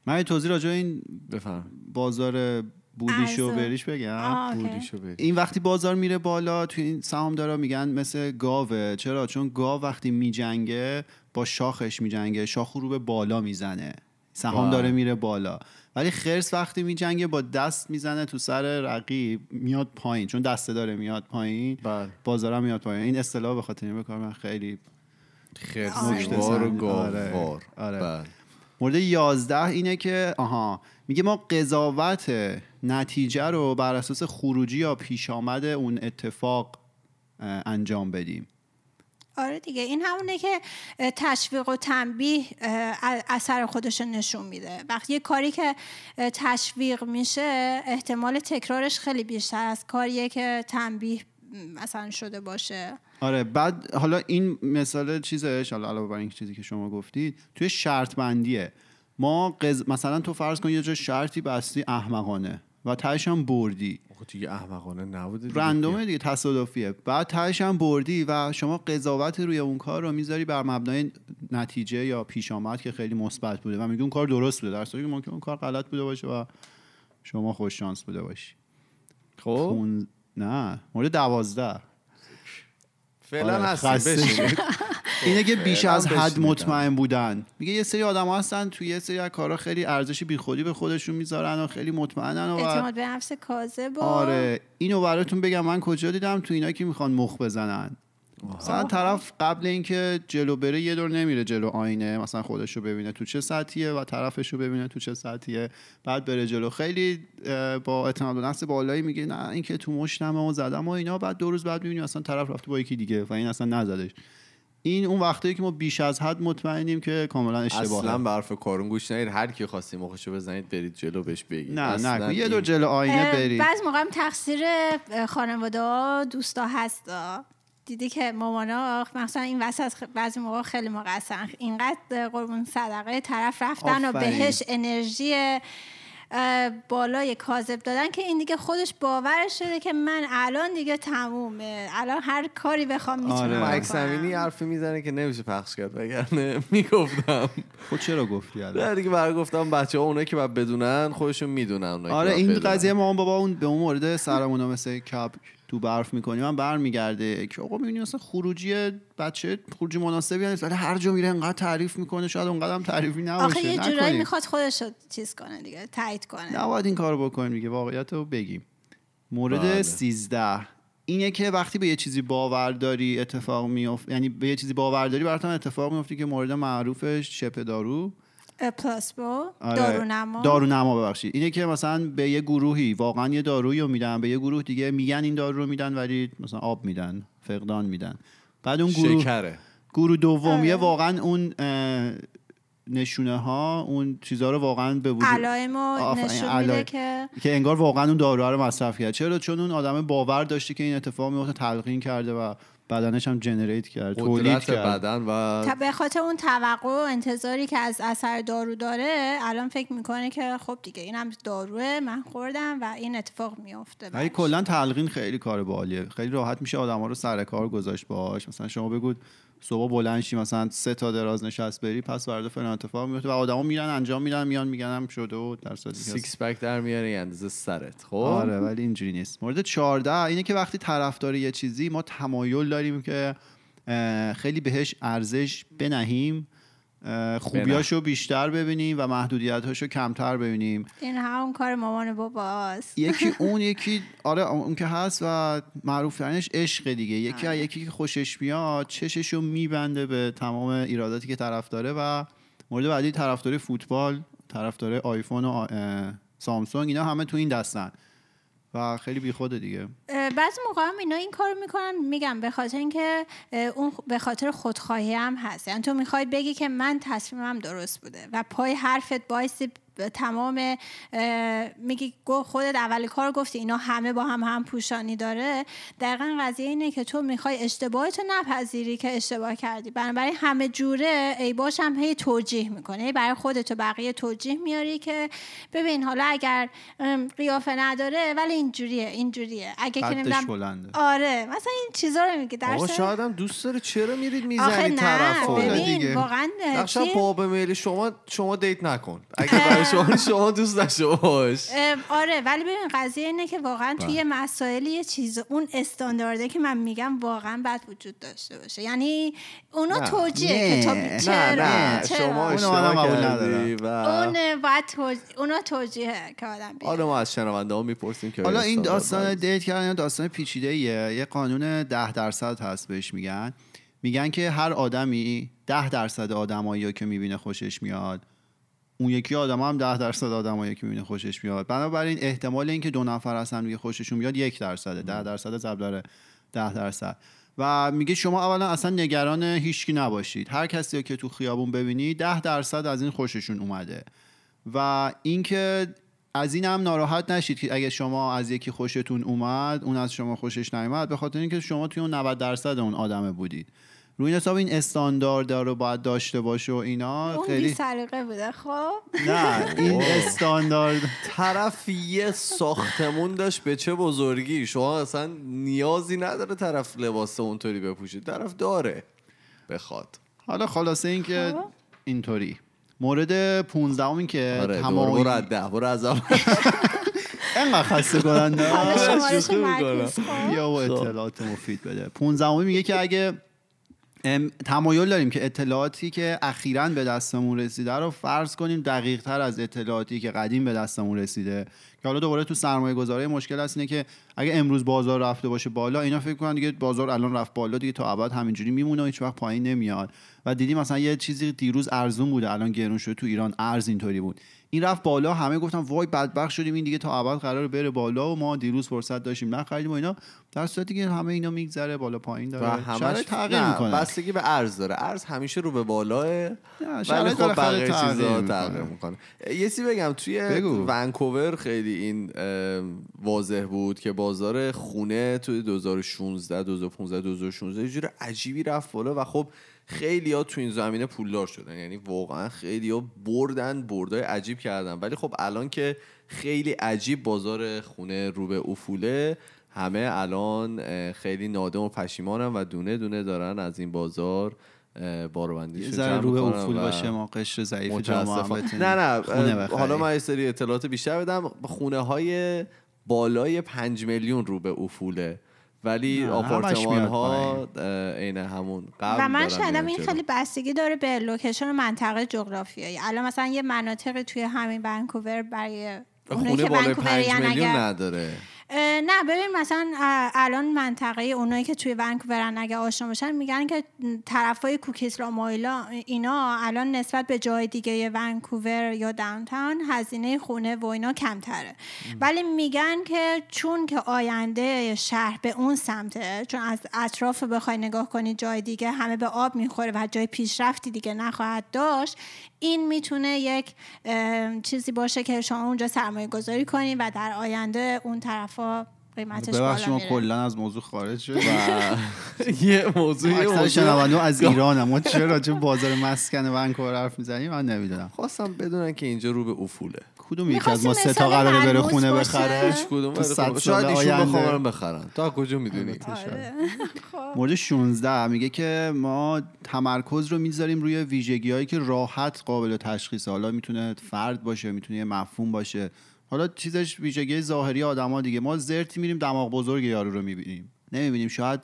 من یه توضیح راجع به این بفهم بازار بودیش و. بریش بگم. آه، اوکی. بودیشو بری این وقتی بازار میره بالا تو این سهامدارا میگن مثل گاوه چرا؟ چون گاو وقتی میجنگه با شاخش میجنگه. شاخ رو به بالا می‌زنه. سهام. داره میره بالا. ولی خرس وقتی میجنگه با دست می‌زنه تو سر رقیب میاد پایین. چون دسته داره میاد پایین. بله. بازارم میاد پایین. این اصطلاح به خاطر این بکار من خیلی وار و. آره. گاوار آره. مورد 11 اینه که آها میگه ما قضاوت نتیجه رو بر اساس خروجی یا پیش آمد اون اتفاق انجام بدیم. آره دیگه این همونه که تشویق و تنبیه اثر خودش رو نشون میده. وقتی یه کاری که تشویق میشه احتمال تکرارش خیلی بیشتر از کاریه که تنبیه مثلا شده باشه. آره بعد حالا این مثال چیزش حالا علاوه بر این چیزی که شما گفتید توی شرط بندیه. ما قز... مثلا تو فرض کن یه جا شرطی بستی احمقانه و تهش هم بردی. دیگه احمقانه نبوده دیگه. رندومه دیگه تصادفیه. بعد تهش هم بردی و شما قضاوت روی اون کار رو می‌ذاری بر مبنای نتیجه یا پیش آمد که خیلی مثبت بوده و میگی اون کار درست بوده. در صورتی که ممکن اون کار غلط بوده باشه و شما خوش شانس بوده باشی. خب؟ نه مورد دوازده. فعلا آره، هستیم خسته بشینید. اینه که بیش از حد. مطمئن بودن. میگه یه سری آدم هستن توی یه سری از کارا خیلی ارزش بیخودی به خودشون می‌ذارن و خیلی مطمئنن و اعتماد به نفس کاذب آره اینو براتون بگم من کجا دیدم؟ تو اینا که می‌خوان مخ بزنن. مثلا طرف قبل اینکه جلو بره یه دور نمیره جلو آینه مثلا خودش رو ببینه تو چه سطحیه و طرفش رو ببینه تو چه سطحیه بعد بره جلو. خیلی با اعتماد به نفس بالایی میگه نه اینکه تو مشتمه و زدم و اینا بعد دو روز بعد می‌بینی اصلا طرف رفته با یکی دیگه و این اصلا نزدش. این اون وقتایی که ما بیش از حد مطمئنیم که کاملا اشتباهه. اصلا به حرف کارون گوش ندید هر کی خواستیم مخشو بزنید برید جلو بهش بگید. نه اصلا نه یه دور جلو آینه برید. بعض موقع تقصیر خانواده ها دوستا هستا. دیدی که مامانا مثلا این وسط بعضی موقع خیلی مقصرن اینقدر قربون صدقه طرف رفتن و آفرین. بهش انرژی بالای کاذب دادن که این دیگه خودش باورش شده که من الان دیگه تمومه الان هر کاری بخوام می‌تونم آره. زمینی حرفی می‌زنه که نمیشه پخش کرد وگرنه *laughs* می‌گفتم خود چرا گفتی الان؟ نه دیگه برای گفتم بچه ها اونایی که باید بدونن خودشون می‌دونن آره این. قضیه مامان بابا اون به اون مورد سرمون مثل کپ تو برف می‌کنیم من برمیگرده که آقا می‌بینی مثلا خروجی بچه خروجی مناسبی نیست ولی هر جا میره انقدر تعریف می‌کنه شاید اونقدر هم تعریفی نباشه آخه یه جورایی. می‌خواد خودش رو چیز کنه دیگه تایید کنه نباید این کارو بکنیم دیگه واقعیت رو بگیم مورد بله. 13 اینه که وقتی به یه چیزی باور داری اتفاق میفته یعنی به یه چیزی باور داری براتون اتفاق میفته که مورد معروفش شپ دارو پلاسبو آره. دارونما. دارونما ببخشید. اینه که مثلا به یه گروهی واقعا یه دارویی رو میدن به یه گروه دیگه میگن این دارو رو میدن ولی مثلا آب میدن فقدان میدن. بعد اون گروه شکره. گروه دومیه آره. واقعا اون نشونه ها اون چیزها رو واقعا به وجود علائم نشون علائم. میده که که انگار واقعا اون داروها رو مصرف کرد. چرا؟ چون اون آدم باور داشته که این اتفاق میفته تلقین کرده و بدنش هم جنریت کرد تولید کرد. بدن و تا- به خاطر اون توقع و انتظاری که از اثر دارو داره الان فکر می‌کنه که خب دیگه اینم داروه من خوردم و این اتفاق میفته ولی. کلا تلقین خیلی کار بالیه. خیلی راحت میشه آدما رو سر کار گذاشت باهاش. مثلا شما بگو صبح بلند شی مثلا سه تا دراز نشست بری پس فردا فلان اتفاق میفته و آدما میرن انجام میدن میان میگن هم شده و در صورتی six pack در میاره اندازه سرت. خب؟ آره ولی اینجوری نیست. مورد 14 اینه که وقتی طرفدار یه چیزی ما تمایل داریم که خیلی بهش ارزش بنهیم. خوبیاشو بیشتر ببینیم و محدودیتاشو کمتر ببینیم. این همون کار مامان باباست. یکی *laughs* اون یکی آره اون که هست و معروف ترینش عشق دیگه. یکی از یکی که خوشش میاد چششو میبنده به تمام ایراداتی که طرف داره و مورد بعدی طرفدار فوتبال طرفدار آیفون و اه، سامسونگ اینا همه تو این دستن. و خیلی بیخوده دیگه. بعضی موقع هم اینا این کار می‌کنن. میگم به خاطر اینکه اون به خاطر خودخواهی هم هست. یعنی تو می‌خوای بگی که من تصمیمم درست بوده و پای حرفت بایستی تمام میگی خودت اول کار گفتی اینا همه با هم هم پوشانی داره. دقیقا قضیه اینه که تو می‌خوای اشتباهتو نپذیری که اشتباه کردی. بنابراین همه جوره ای باش هم هی توجیه می‌کنه. برای خودت و بقیه توجیه میاری که ببین حالا اگر قیافه نداره ولی اینجوریه اینجوریه. اگه که نمی‌دونم بلنده. آره مثلا این چیزا رو میگی. در شاید هم دوست داره چرا میرید می‌زنید نه طرف آره ببین دیگه. واقعا نقشا چیه؟ باب میل شما شما دیت نکن. اگه *laughs* شما شما دوست داشته باش اه، آره ولی ببین قضیه اینه که واقعا بله. توی مسائل یه چیز اون استاندارده که من میگم واقعا باید وجود داشته باشه یعنی اونا. توجیه که تو نه. چرا؟ شما اونو اشتباه کردی و اون باید. اونا توجیهه که آدم بیاره. حالا ما از شنونده ها می‌پرسیم که حالا این داستان باید؟ دیت کردن داستان پیچیده یه قانون ده درصد هست بهش میگن میگن که هر آدمی ده درصد آدمایی که می‌بینه خوشش میاد اون یکی آدم هم ده درصد آدمایی که می‌بینه خوشش میاد. بنابراین احتمال اینکه دو نفر از هم دیگه خوششون میاد یک درصده ده درصد ضرب داره ده درصد. و میگه شما اولا اصلا نگران هیچکی نباشید. هر کسی رو که تو خیابون ببینی ده درصد از این خوششون اومده. و اینکه از این هم ناراحت نشید که اگه شما از یکی خوشتون اومد اون از شما خوشش نیومد به خاطر اینکه شما توی اون 90 درصد اون آدمه بودید. روی این حساب این استاندارد رو باید داشته باشه و اینا اون خیلی سلیقه بوده خب؟ نه این *laughs* استاندارد طرف یه ساختمون داشت به چه بزرگی؟ شما اصلا نیازی نداره طرف لباس اونطوری بپوشه طرف داره بخواد. حالا خلاصه این که خب. اینطوری. مورد 15 این که آره تمایل برو از ده برو از اول. *laughs* انقدر خسته کننده. خب یا و اطلاعات مفید بده. 15 میگه که اگه تمایل داریم که اطلاعاتی که اخیرا به دستمون رسیده رو فرض کنیم دقیق تر از اطلاعاتی که قدیم به دستمون رسیده. که حالا دوباره تو سرمایه گذاری مشکل هست اینه که اگه امروز بازار رفته باشه بالا اینا فکر کنن دیگه بازار الان رفت بالا دیگه تا ابد همینجوری میمونه و هیچ وقت پایین نمیاد. و دیدی مثلا یه چیزی دیروز ارزون بوده الان گرون شده تو ایران ارز اینطوری بود. این رفت بالا همه گفتن وای بدبخت شدیم این دیگه تا ابد قرار بره بالا و ما دیروز فرصت داشتیم نخریدیم و اینا. در صورتی که همه اینا میگذره بالا پایین و داره همش شرایط تغییر نه، می‌کنه. بستگی به ارز داره. ارز همیشه رو به بالاه ولی خب بقیه تغییر چیزا می‌کنه. تغییر می‌کنه. یه چیزی بگم توی. ونکوور خیلی این واضح بود که بازار خونه توی 2016 2015 2016 یه جور عجیبی رفت بالا و خب خیلی ها تو این زمینه پولدار شدن. یعنی واقعا خیلی ها بردن بردای عجیب کردن. ولی خب الان که خیلی عجیب بازار خونه رو به افوله همه الان خیلی نادم و پشیمانن و دونه دونه دارن از این بازار یه باروبندیش ذره رو به افول باشه ما قشر ضعیف جامعه نه نه. حالا من یه سری اطلاعات بیشتر بدم. خونه های بالای پنج میلیون رو به افوله. ولی آپارتمان ها عین همون قبل و من شنیدم این. خیلی بستگی داره به لوکیشن و منطقه جغرافیایی. الان مثلا یه مناطقی توی همین ونکوور برای خونه که بالای پنج میلیون اگر نداره. نه ببین مثلا الان منطقه اونایی که توی ونکوورن اگه آشنا باشن میگن که طرفای کوکیسلا مایلا اینا الان نسبت به جای دیگه ونکوور یا داونتاون هزینه خونه و اینا کمتره. ولی میگن که چون که آینده شهر به اون سمته چون از اطراف بخوای نگاه کنی جای دیگه همه به آب می‌خوره و جای پیشرفتی دیگه نخواهد داشت این می‌تونه یک چیزی باشه که شما اونجا سرمایه گذاری کنی و در آینده اون طرفا قیمتش بالا ما کلا از موضوع خارج شد و *laughs* یه موضوع اکثر موضوع شنونده از ایران ما چرا *laughs* راجع به بازار مسکن ونکوور حرف می‌زنیم؟ من نمی‌دونم. خواستم بدونن که اینجا رو به افوله. کدوم یکی از ما سه تا قراره بره خونه. بخره؟ هیچ کدوم خب، شاید ایشون. بخوام بخرن. تا کجا می‌دونی؟ آره. مورد 16 میگه که ما تمرکز رو می‌ذاریم روی ویژگی هایی که راحت قابل تشخیص حالا می‌تونه فرد باشه می‌تونه یه مفهوم باشه. حالا چیزش ویژگی ظاهری آدما دیگه. ما زرتی میریم دماغ بزرگ یارو رو می‌بینیم. نمی‌بینیم. شاید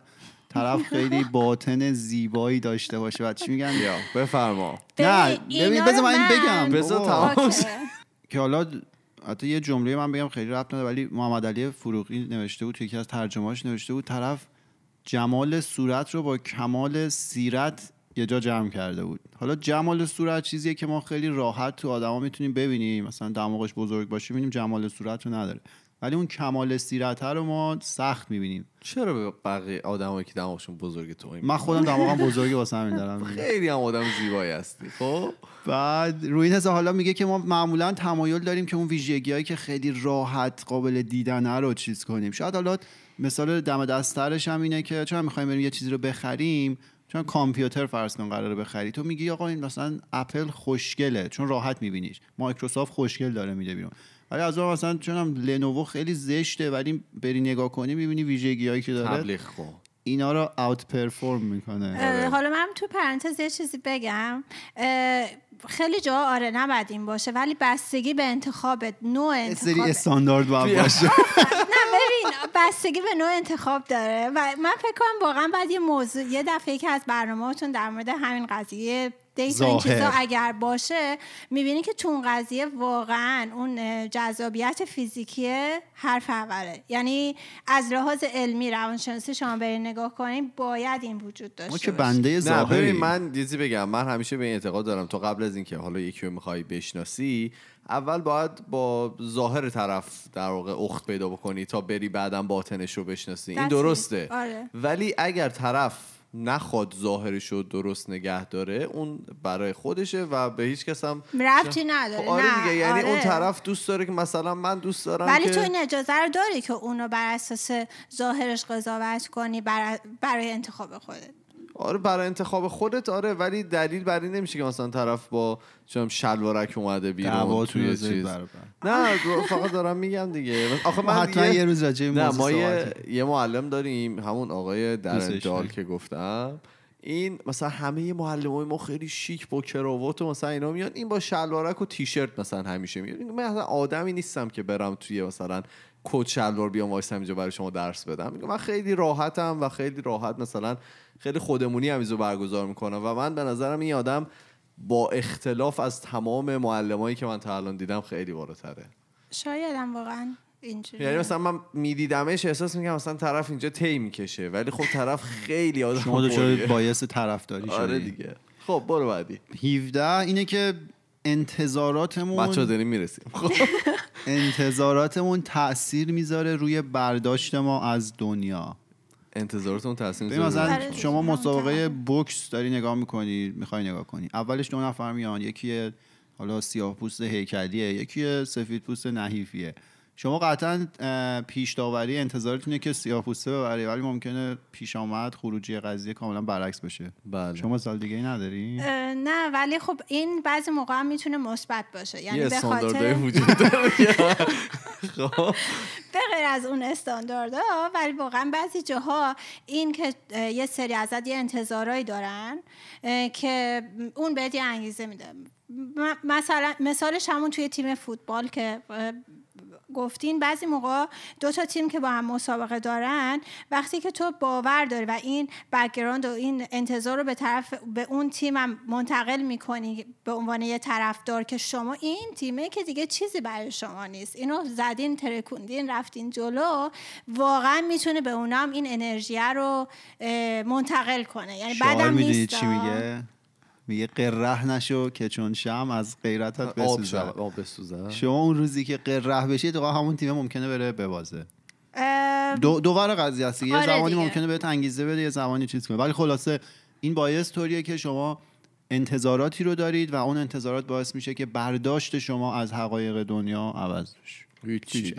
طرف خیلی باطن زیبایی داشته باشه. و چی میگن؟ یا بفرما. نه ببین بذار من بگم. بذار. که حالا حتی یه جمله من بگم خیلی ربط نداره ولی محمد علی فروغی نوشته بود توی یکی از ترجمهاش نوشته بود طرف جمال صورت رو با کمال سیرت یه جا جمع کرده بود. حالا جمال صورت چیزیه که ما خیلی راحت تو آدما می‌تونیم ببینیم. مثلا دماغش بزرگ باشه می‌بینیم جمال صورت رو نداره. ولی اون کمال سیرت رو ما سخت می‌بینیم. چرا به بقیه آدمایی که دماغشون بزرگ تو من خودم دماغم بزرگی واسه همین دارم *laughs* خیلی هم آدم زیبایی هستی خب؟ بعد روی این حالا میگه که ما معمولا تمایل داریم که اون ویژگی هایی که خیلی راحت قابل دیدنه رو چیز کنیم. شاید حالا مثال دم دسترش هم اینه که چون می‌خوایم بریم یه چیزی رو بخریم؟ چون کامپیوتر فرض کن قراره بخری تو میگی آقا این مثلا اپل خوشگله چون راحت میبینیش. مایکروسافت خوشگل داره میده بیرون. ولی از اون مثلا چون هم لنوو خیلی زشته ولی بری نگاه کنی می‌بینی ویژگی هایی که داره. تبلیغ کن اینا رو اوت پرفورم می‌کنه حالا من تو پرانتز یه چیزی بگم. خیلی جا آره نباید این باشه ولی بستگی به انتخاب نوع سری انتخاب استاندارد باید. باشه. *laughs* نه ببین بستگی به نوع انتخاب داره و من فکر کنم واقعا بعد یه موضوع یه دفعه که از برنامه‌تون در مورد همین قضیه دیت و این. چیزا اگر باشه می‌بینی که تو اون قضیه واقعا اون جذابیت فیزیکی حرف اوله یعنی از لحاظ علمی روانشناسی شما برین نگاه کنین باید این وجود داشته ما که باشه. بنده نه ظاهری من دیزی بگم من همیشه به این اعتقاد دارم تو قبل از اینکه حالا یکی رو می‌خوای بشناسی اول باید با ظاهر طرف در واقع اخت پیدا بکنی تا بری بعدم باطنش رو بشناسی این. درسته آره. ولی اگر طرف نخواد ظاهرش رو درست نگه داره اون برای خودشه و به هیچ کس هم ربطی نداره خب آره نه، دیگه یعنی اون آره. طرف دوست داره که مثلا من دوست دارم ولی که تو این اجازه رو داری که اونو بر اساس ظاهرش قضاوت کنی بر- برای انتخاب خودت آره برای انتخاب خودت آره ولی دلیل بر این نمیشه که مثلا طرف با چم شلوارک اومده بیرون توی چیز. برابر. نه فقط دارم میگم دیگه. آخه من حتما یه روز راجع نه ما یه, یه معلم داریم همون آقای دوستش درندال. که گفتم. این مثلا همه معلم های ما خیلی شیک با کراوات و مثلا اینا میان. این با شلوارک و تیشرت مثلا همیشه میاد. من مثلا آدمی نیستم که برم توی مثلا کت شلوار بیام وایسم اینجا برای شما درس بدم. میگم من خیلی راحتم و خیلی راحت مثلا خیلی خودمونی هم اینو برگزار می‌کنم و من به نظرم این آدم با اختلاف از تمام معلمایی که من تا الان دیدم خیلی بالاتره. شایدم واقعا اینجوری یعنی مثلا من میدیدمش احساس می‌کنم مثلا طرف اینجا تی می‌کشه ولی خب طرف خیلی آدم شما. دچار باعث طرفداری آره دیگه. خب برو بعدی. 17 اینه که انتظاراتمون بچه داریم می‌رسیم. *laughs* خب. انتظاراتمون تاثیر می‌ذاره روی برداشت ما از دنیا. انتظاراتون تاثیر ببین می‌ذاره مثلا آره. شما همون مسابقه. بوکس داری نگاه می‌کنی می‌خوای نگاه کنی. اولش دو نفر میان یکی حالا سیاه پوست هیکلیه یکی سفید پوست نحیفیه. شما قطعا پیش داوری انتظارتونه که سیاه پوسته ببره ولی ممکنه پیش آمد خروجی قضیه کاملا برعکس بشه. بله. شما سال دیگه ای نداری؟ نه ولی خب این بعضی موقع هم می‌تونه مثبت باشه. یعنی یه به خاطر *laughs* وجود داره. خب. به غیر از اون استانداردها ولی واقعا بعضی جاها این که یه سری ازت یه انتظارایی دارن که اون بهت یه انگیزه میده. مثلا مثالش همون توی تیم فوتبال که گفتین بعضی موقع دو تا تیم که با هم مسابقه دارن وقتی که تو باور داری و این background و این انتظار رو به طرف به اون تیم هم منتقل می‌کنی به عنوان یه طرفدار که شما این تیمه که دیگه چیزی برای شما نیست. اینو زدین ترکوندین رفتین جلو واقعا می‌تونه به اونام این انرژی رو منتقل کنه. یعنی بعدم نیست چی میگه؟ میگه قره نشو که چون شم از غیرتت آب بسوزد آب بسوزه شما اون روزی که قره بشی تو همون تیم ممکنه بره ببازه. دو دوور قضیه هست یه آره زمانی دیگه. ممکنه بهت انگیزه بده یه زمانی چیز کنه ولی خلاصه این باعث طوریه که شما انتظاراتی رو دارید و اون انتظارات باعث میشه که برداشت شما از حقایق دنیا عوض بشه. هیچ.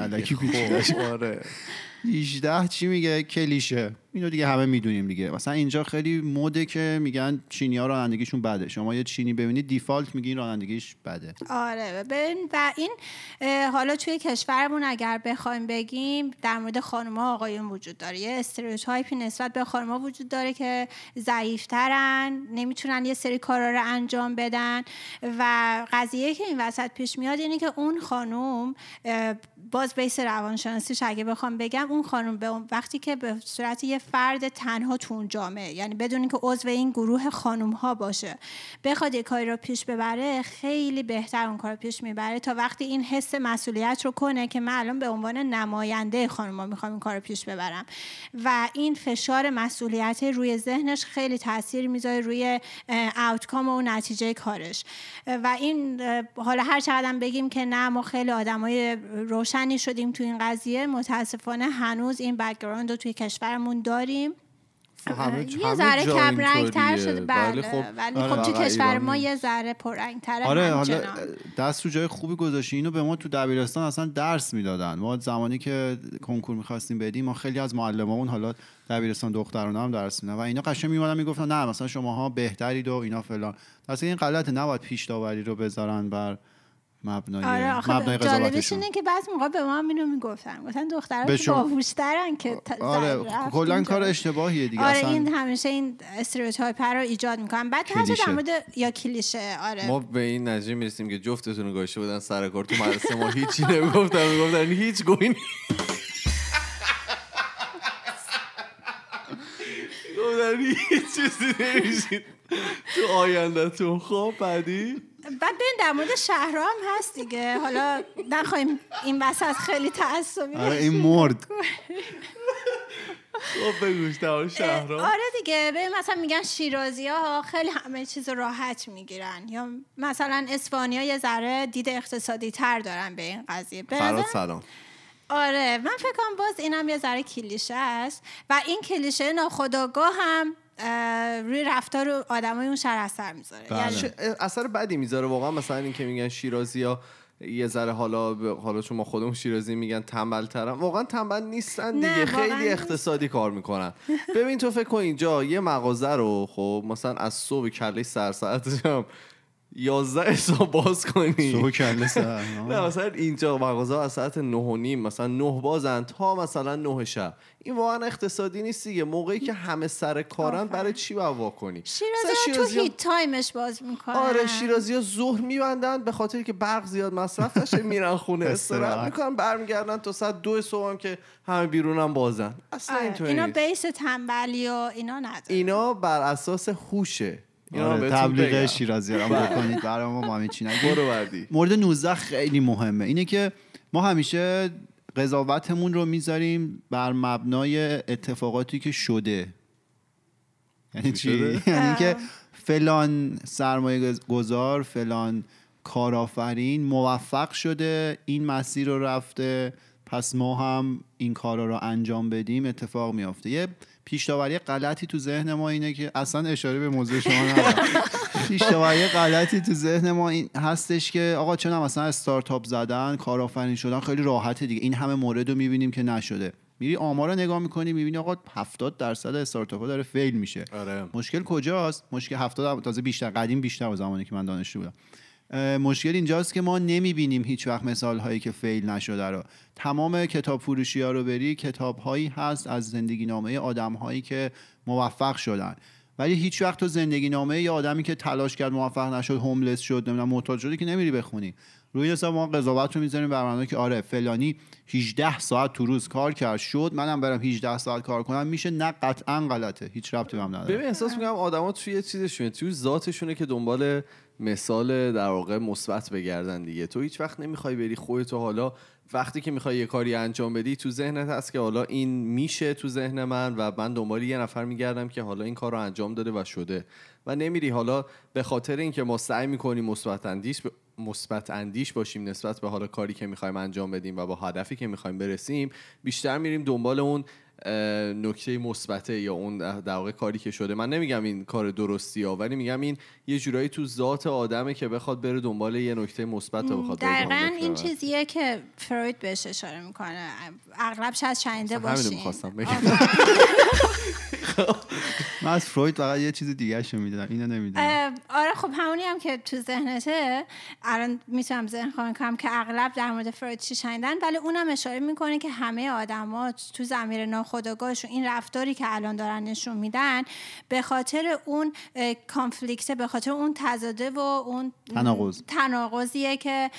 آره. *laughs* 18 چی میگه؟ کلیشه. اینو دیگه همه می‌دونیم دیگه. مثلا اینجا خیلی مده که میگن چینی ها رانندگیشون بده. شما یه چینی ببینید دیفالت میگین رانندگیش بده. آره ببین و این حالا توی کشورمون اگر بخوایم بگیم در مورد خانم‌ها آقایون وجود داره. یه استریوتایپی نسبت به خانم‌ها وجود داره که ضعیفترن نمی‌تونن یه سری کارا رو انجام بدن. و قضیه که این وسط پیش میاد اینه که اون خانم باز بیس روانشناسیش اگه بخوام بگم اون خانم به اون وقتی که به صورت یه فرد تنها تو اون جامعه یعنی بدون که عضو این گروه خانم ها باشه بخواد یه کاری رو پیش ببره خیلی بهتر اون کار پیش می‌بره تا وقتی این حس مسئولیت رو کنه که من الان به عنوان نماینده خانم ها می‌خوام این کار رو پیش ببرم. و این فشار مسئولیت روی ذهنش خیلی تاثیر می‌ذاره روی آوتکام و نتیجه کارش. و این حالا هر چقدر بگیم که نه ما خیلی آدمای روشنی شدیم تو این قضیه متاسفانه هنوز این background رو توی کشورمون داریم همه یه ذره کم رنگ تر. شده بله ولی خب ولی آره، خب تو کشور ما. یه ذره پررنگ تره آره حالا. دست رو جای خوبی گذاشتی اینو به ما تو دبیرستان اصلا درس می‌دادن ما زمانی که کنکور می‌خواستیم بدیم ما خیلی از معلمامون حالا دبیرستان دخترانه هم درس میدن و اینا قشنگ میومدن می‌گفتن نه مثلا شماها بهترید و اینا فلان اصلا این غلطه نباید پیش داوری رو بذارن بر مبنای آره آخه مبنای جالبش قضاوتشون. اینه که بعض موقع به ما هم اینو می‌گفتن. گفتن دخترها که شما- باهوشترن که آره رفت کلا. کار اشتباهیه دیگه. آره اصلا این همیشه این استریوتایپ رو ایجاد می‌کنن. بعد حتی کلیشه. در مورد یا کلیشه آره. ما به این نتیجه می‌رسیم که جفتتون گذاشته بودن سر کار. تو مدرسه ما هیچی نمی‌گفتن می‌گفتن هیچ گوی نی- گفتن هیچ چیزی نمیشید تو آیندهتون خب بعدی بعد ببین در مورد شهرها هم هست دیگه. حالا نخواهیم این وسط خیلی تعصبی آره. این مرد. *laughs* خب شهرها آره دیگه. ببین مثلا میگن شیرازی ها خیلی همه چیز رو راحت می‌گیرن. یا مثلا اسپانی ها یه ذره دید اقتصادی تر دارن به این قضیه. به فراد سلام آره من فکر کنم باز اینم یه ذره کلیشه است. و این کلیشه ناخداگاه هم روی رفتار آدمای اون شهر اثر می‌ذاره. بله. یعنی اثر بدی می‌ذاره؟ واقعا مثلا این که میگن شیرازی ها یه ذره حالا ب- حالا چون ما خودمون شیرازی میگن تنبل ترن واقعا تنبل نیستن دیگه. خیلی نیست. اقتصادی کار می‌کنن. ببین تو فکر کن اینجا یه مغازه رو خب مثلا از صبح کله سر ساعتش هم 11 حساب باز کنی صبح کله سر نه مثلا اینجا مغازه از ساعت نه و نیم مثلا نه بازن تا مثلا نه شب این واقعا اقتصادی نیست دیگه موقعی که همه سر کارن. برای چی باید وا کنی شیرازی تو شیرازی‌ها- heat time ش باز می‌کنن آره شیرازی ها ظهر میبندن به خاطر که برق زیاد مصرف نشه *laughs* میرن خونه استراحت. می‌کنن برمیگردن تا ساعت دو صبح هم که همه بیرون هم بازن اصلا آره. اینطوری اینا نیست. base تنبلی و اینا نداره اینا بر اساس هوشه آره تبلیغ. شیرازی رو هم بله. بکنید برای ما ما همین چی نگیم. برو بعدی مورد 19 خیلی مهمه اینه که ما همیشه قضاوتمون رو می‌ذاریم بر مبنای اتفاقاتی که شده یعنی چی؟ *laughs* یعنی که فلان سرمایه گذار فلان کارآفرین موفق شده این مسیر رو رفته پس ما هم این کارا رو انجام بدیم اتفاق میافته یه پیشتاوری غلطی تو ذهن ما اینه که اصلا اشاره به موضوع شما ندارم. پیشتاوری غلطی تو ذهن ما این هستش که آقا چون مثلا استارتاپ زدن کارآفرین شدن خیلی راحته دیگه. این همه مورد رو می‌بینیم که نشده. میری آمار رو نگاه می‌کنی می‌بینی آقا 70 درصد استارتاپ ها داره فیل میشه. آره. مشکل کجاست؟ مشکل 70 هم تازه بیشتر قدیم بیشتر از زمانی که من دانشجو بودم. مشکل اینجاست که ما نمی‌بینیم هیچ وقت مثال هایی که فیل نشده رو. تمام کتاب فروشی ها رو بری کتاب هایی هست از زندگی نامه آدم هایی که موفق شدن. ولی هیچ وقت تو زندگی نامه یه آدمی که تلاش کرد موفق نشد هوملس شد نمی‌دونم محتاج شده که نمیری بخونی. روی حساب ما قضاوت رو می‌ذاریم بر که آره فلانی 18 ساعت تو روز کار کرد شد منم برم 18 ساعت کار کنم میشه نه قطعا غلطه هیچ ربطی هم نداره. ببین احساس می‌کنم آدما توی چیزشونه توی ذاتشونه که دنبال مثال در واقع مثبت بگردن دیگه. تو هیچ وقت نمی‌خوای بری خودتو حالا وقتی که می‌خوای یه کاری انجام بدی تو ذهنت هست که حالا این میشه تو ذهن من و من دنبال یه نفر میگردم که حالا این کار رو انجام داده و شده. و نمیری حالا به خاطر اینکه ما سعی می‌کنیم مثبت اندیش مثبت اندیش باشیم نسبت به حالا کاری که می‌خوایم انجام بدیم و با هدفی که می‌خوایم برسیم بیشتر میریم دنبال اون نکته مثبته یا اون در واقع کاری که شده. من نمیگم این کار درستی ها ولی میگم این یه جورایی تو ذات آدمه که بخواد بره دنبال یه نکته مثبت تا بخواد دقیقا این چیزیه که فروید بهش اشاره می‌کنه. اغلب شاید شنیده باشین. *laughs* *laughs* *laughs* من از فروید فقط یه چیز دیگه شو می‌دونم اینو نمی‌دونم. آره خب همونی هم که تو ذهنته الان می‌تونم ذهن خواهیم کنم که اغلب در مورد فروید چی شنیدن ولی اونم اشاره می‌کنه که همه آدما تو زمیر ناخودآگاهشون این رفتاری که الان دارن نشون میدن به خاطر اون کانفلیکت به خاطر اون تضاده و اون تناقض. تناقضیه که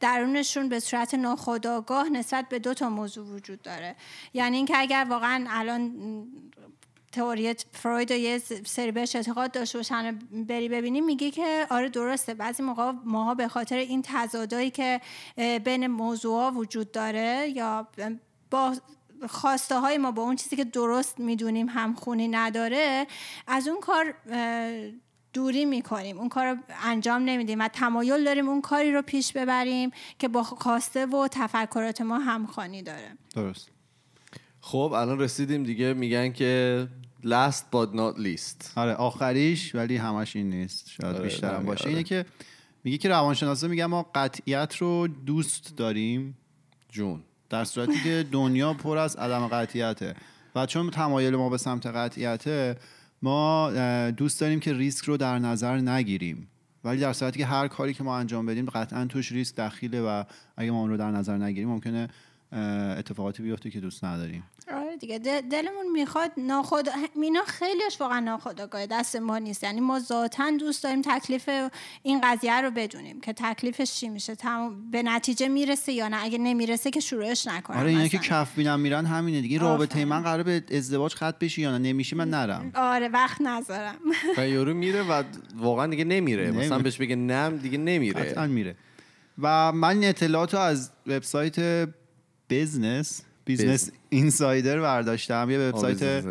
درونشون به صورت ناخودآگاه نسبت به دو تا موضوع وجود داره. یعنی اینکه اگر واقعا الان تئوری فروید و یه سری بهش اعتقاد داشته باشن بری ببینی میگه که آره درسته. بعضی موقع ماها به خاطر این تضادایی که بین موضوع وجود داره یا با خواسته های ما با اون چیزی که درست می‌دونیم همخونی نداره از اون کار دوری می‌کنیم. اون کار رو انجام نمیدیم و تمایل داریم اون کاری رو پیش ببریم که با خواسته و تفکرات ما همخوانی داره. درست. خب الان رسیدیم دیگه. میگن که last but not least. آره آخریش ولی همش این نیست. شاید آره بیشتر هم باشه. آره. اینه که میگه که روانشناسا میگن ما قطعیت رو دوست داریم. جون. در صورتی که دنیا پر از عدم قطعیته. و چون تمایل ما به سمت قطعیته ما دوست داریم که ریسک رو در نظر نگیریم. ولی در صورتی که هر کاری که ما انجام بدیم قطعا توش ریسک دخیله و اگه ما اون رو در نظر نگیریم ممکنه اتفاقاتی بیفته که دوست نداریم. آره دیگه دلمون می‌خواد ناخود مینا خیلیش واقعا ناخودآگاه دست ما نیست. یعنی ما ذاتا دوست داریم تکلیف این قضیه رو بدونیم که تکلیفش چی میشه به نتیجه می‌رسه یا نه. اگه نمی‌رسه که شروعش نکنم آره اینا که کف بینم میرن همینه دیگه. رابطه من قرار به ازدواج ختم بشه یا نه؟ نمیشه من نرم. آره وقت نذارم. *laughs* و یارو میره و واقعا دیگه نمیره. مثلا بهش بگه نم دیگه نمیره. میره. و من اطلاعاتو از وبسایت business Business Insider برداشتم. یه وبسایت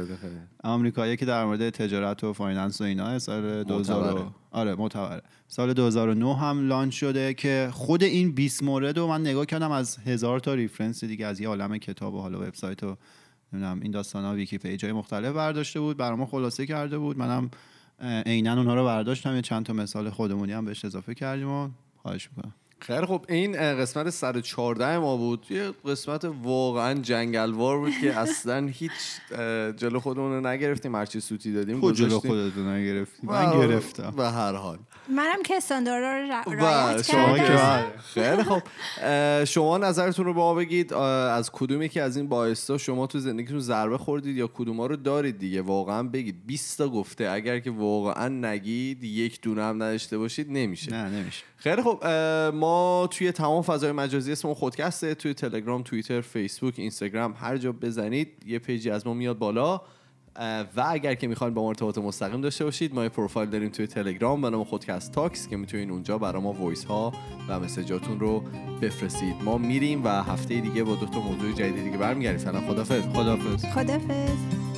آمریکایی که در مورد تجارت و finance و اینا سال 2000 آره معتبره. سال 2009 هم launch شده که خود این 20 مورد رو من نگاه کردم از هزار تا reference دیگه از یه عالم کتاب و حالا وبسایت و نمی‌دونم این داستان ها ویکی پیج های مختلف برداشته بود. برام خلاصه کرده بود. منم عینا اونها رو برداشتم. یه چند تا مثال خودمونی هم بهش اضافه کردیم و خواهش می‌کنم. خیلی خب این قسمت 114 ما بود. یه قسمت واقعا جنگلوار بود که اصلا هیچ جلو خودمون رو نگرفتیم. هرچی سوتی دادیم خود جلو خودت رو نگرفتیم. من گرفتم. به هر حال. منم که استاندارد رو رعایت شما خیلی خب شما نظرتون رو با ما بگید. از کدومی که از این باعثا شما تو زندگیتون ضربه خوردید یا کدوما رو دارید دیگه؟ واقعا بگید. 20 تا گفته. اگر که واقعا نگید یک دونه هم نداشته باشید نمیشه. نه نمیشه. خیلی خب ما توی تمام فضای مجازی اسم خودکسته. توی تلگرام توییتر فیسبوک اینستاگرام هر جا بزنید یه page ی از ما میاد بالا. و اگر که می‌خواین با ما ارتباط مستقیم داشته باشید ما یه پروفایل داریم توی تلگرام به نام خودکست Talks که می‌تونین اونجا برای ما voice ها و مسیجاتون رو بفرستید. ما میریم و هفته دیگه با دو تا موضوع جدید دیگه برمیگردیم. سلام خدافظ خدافظ خدافظ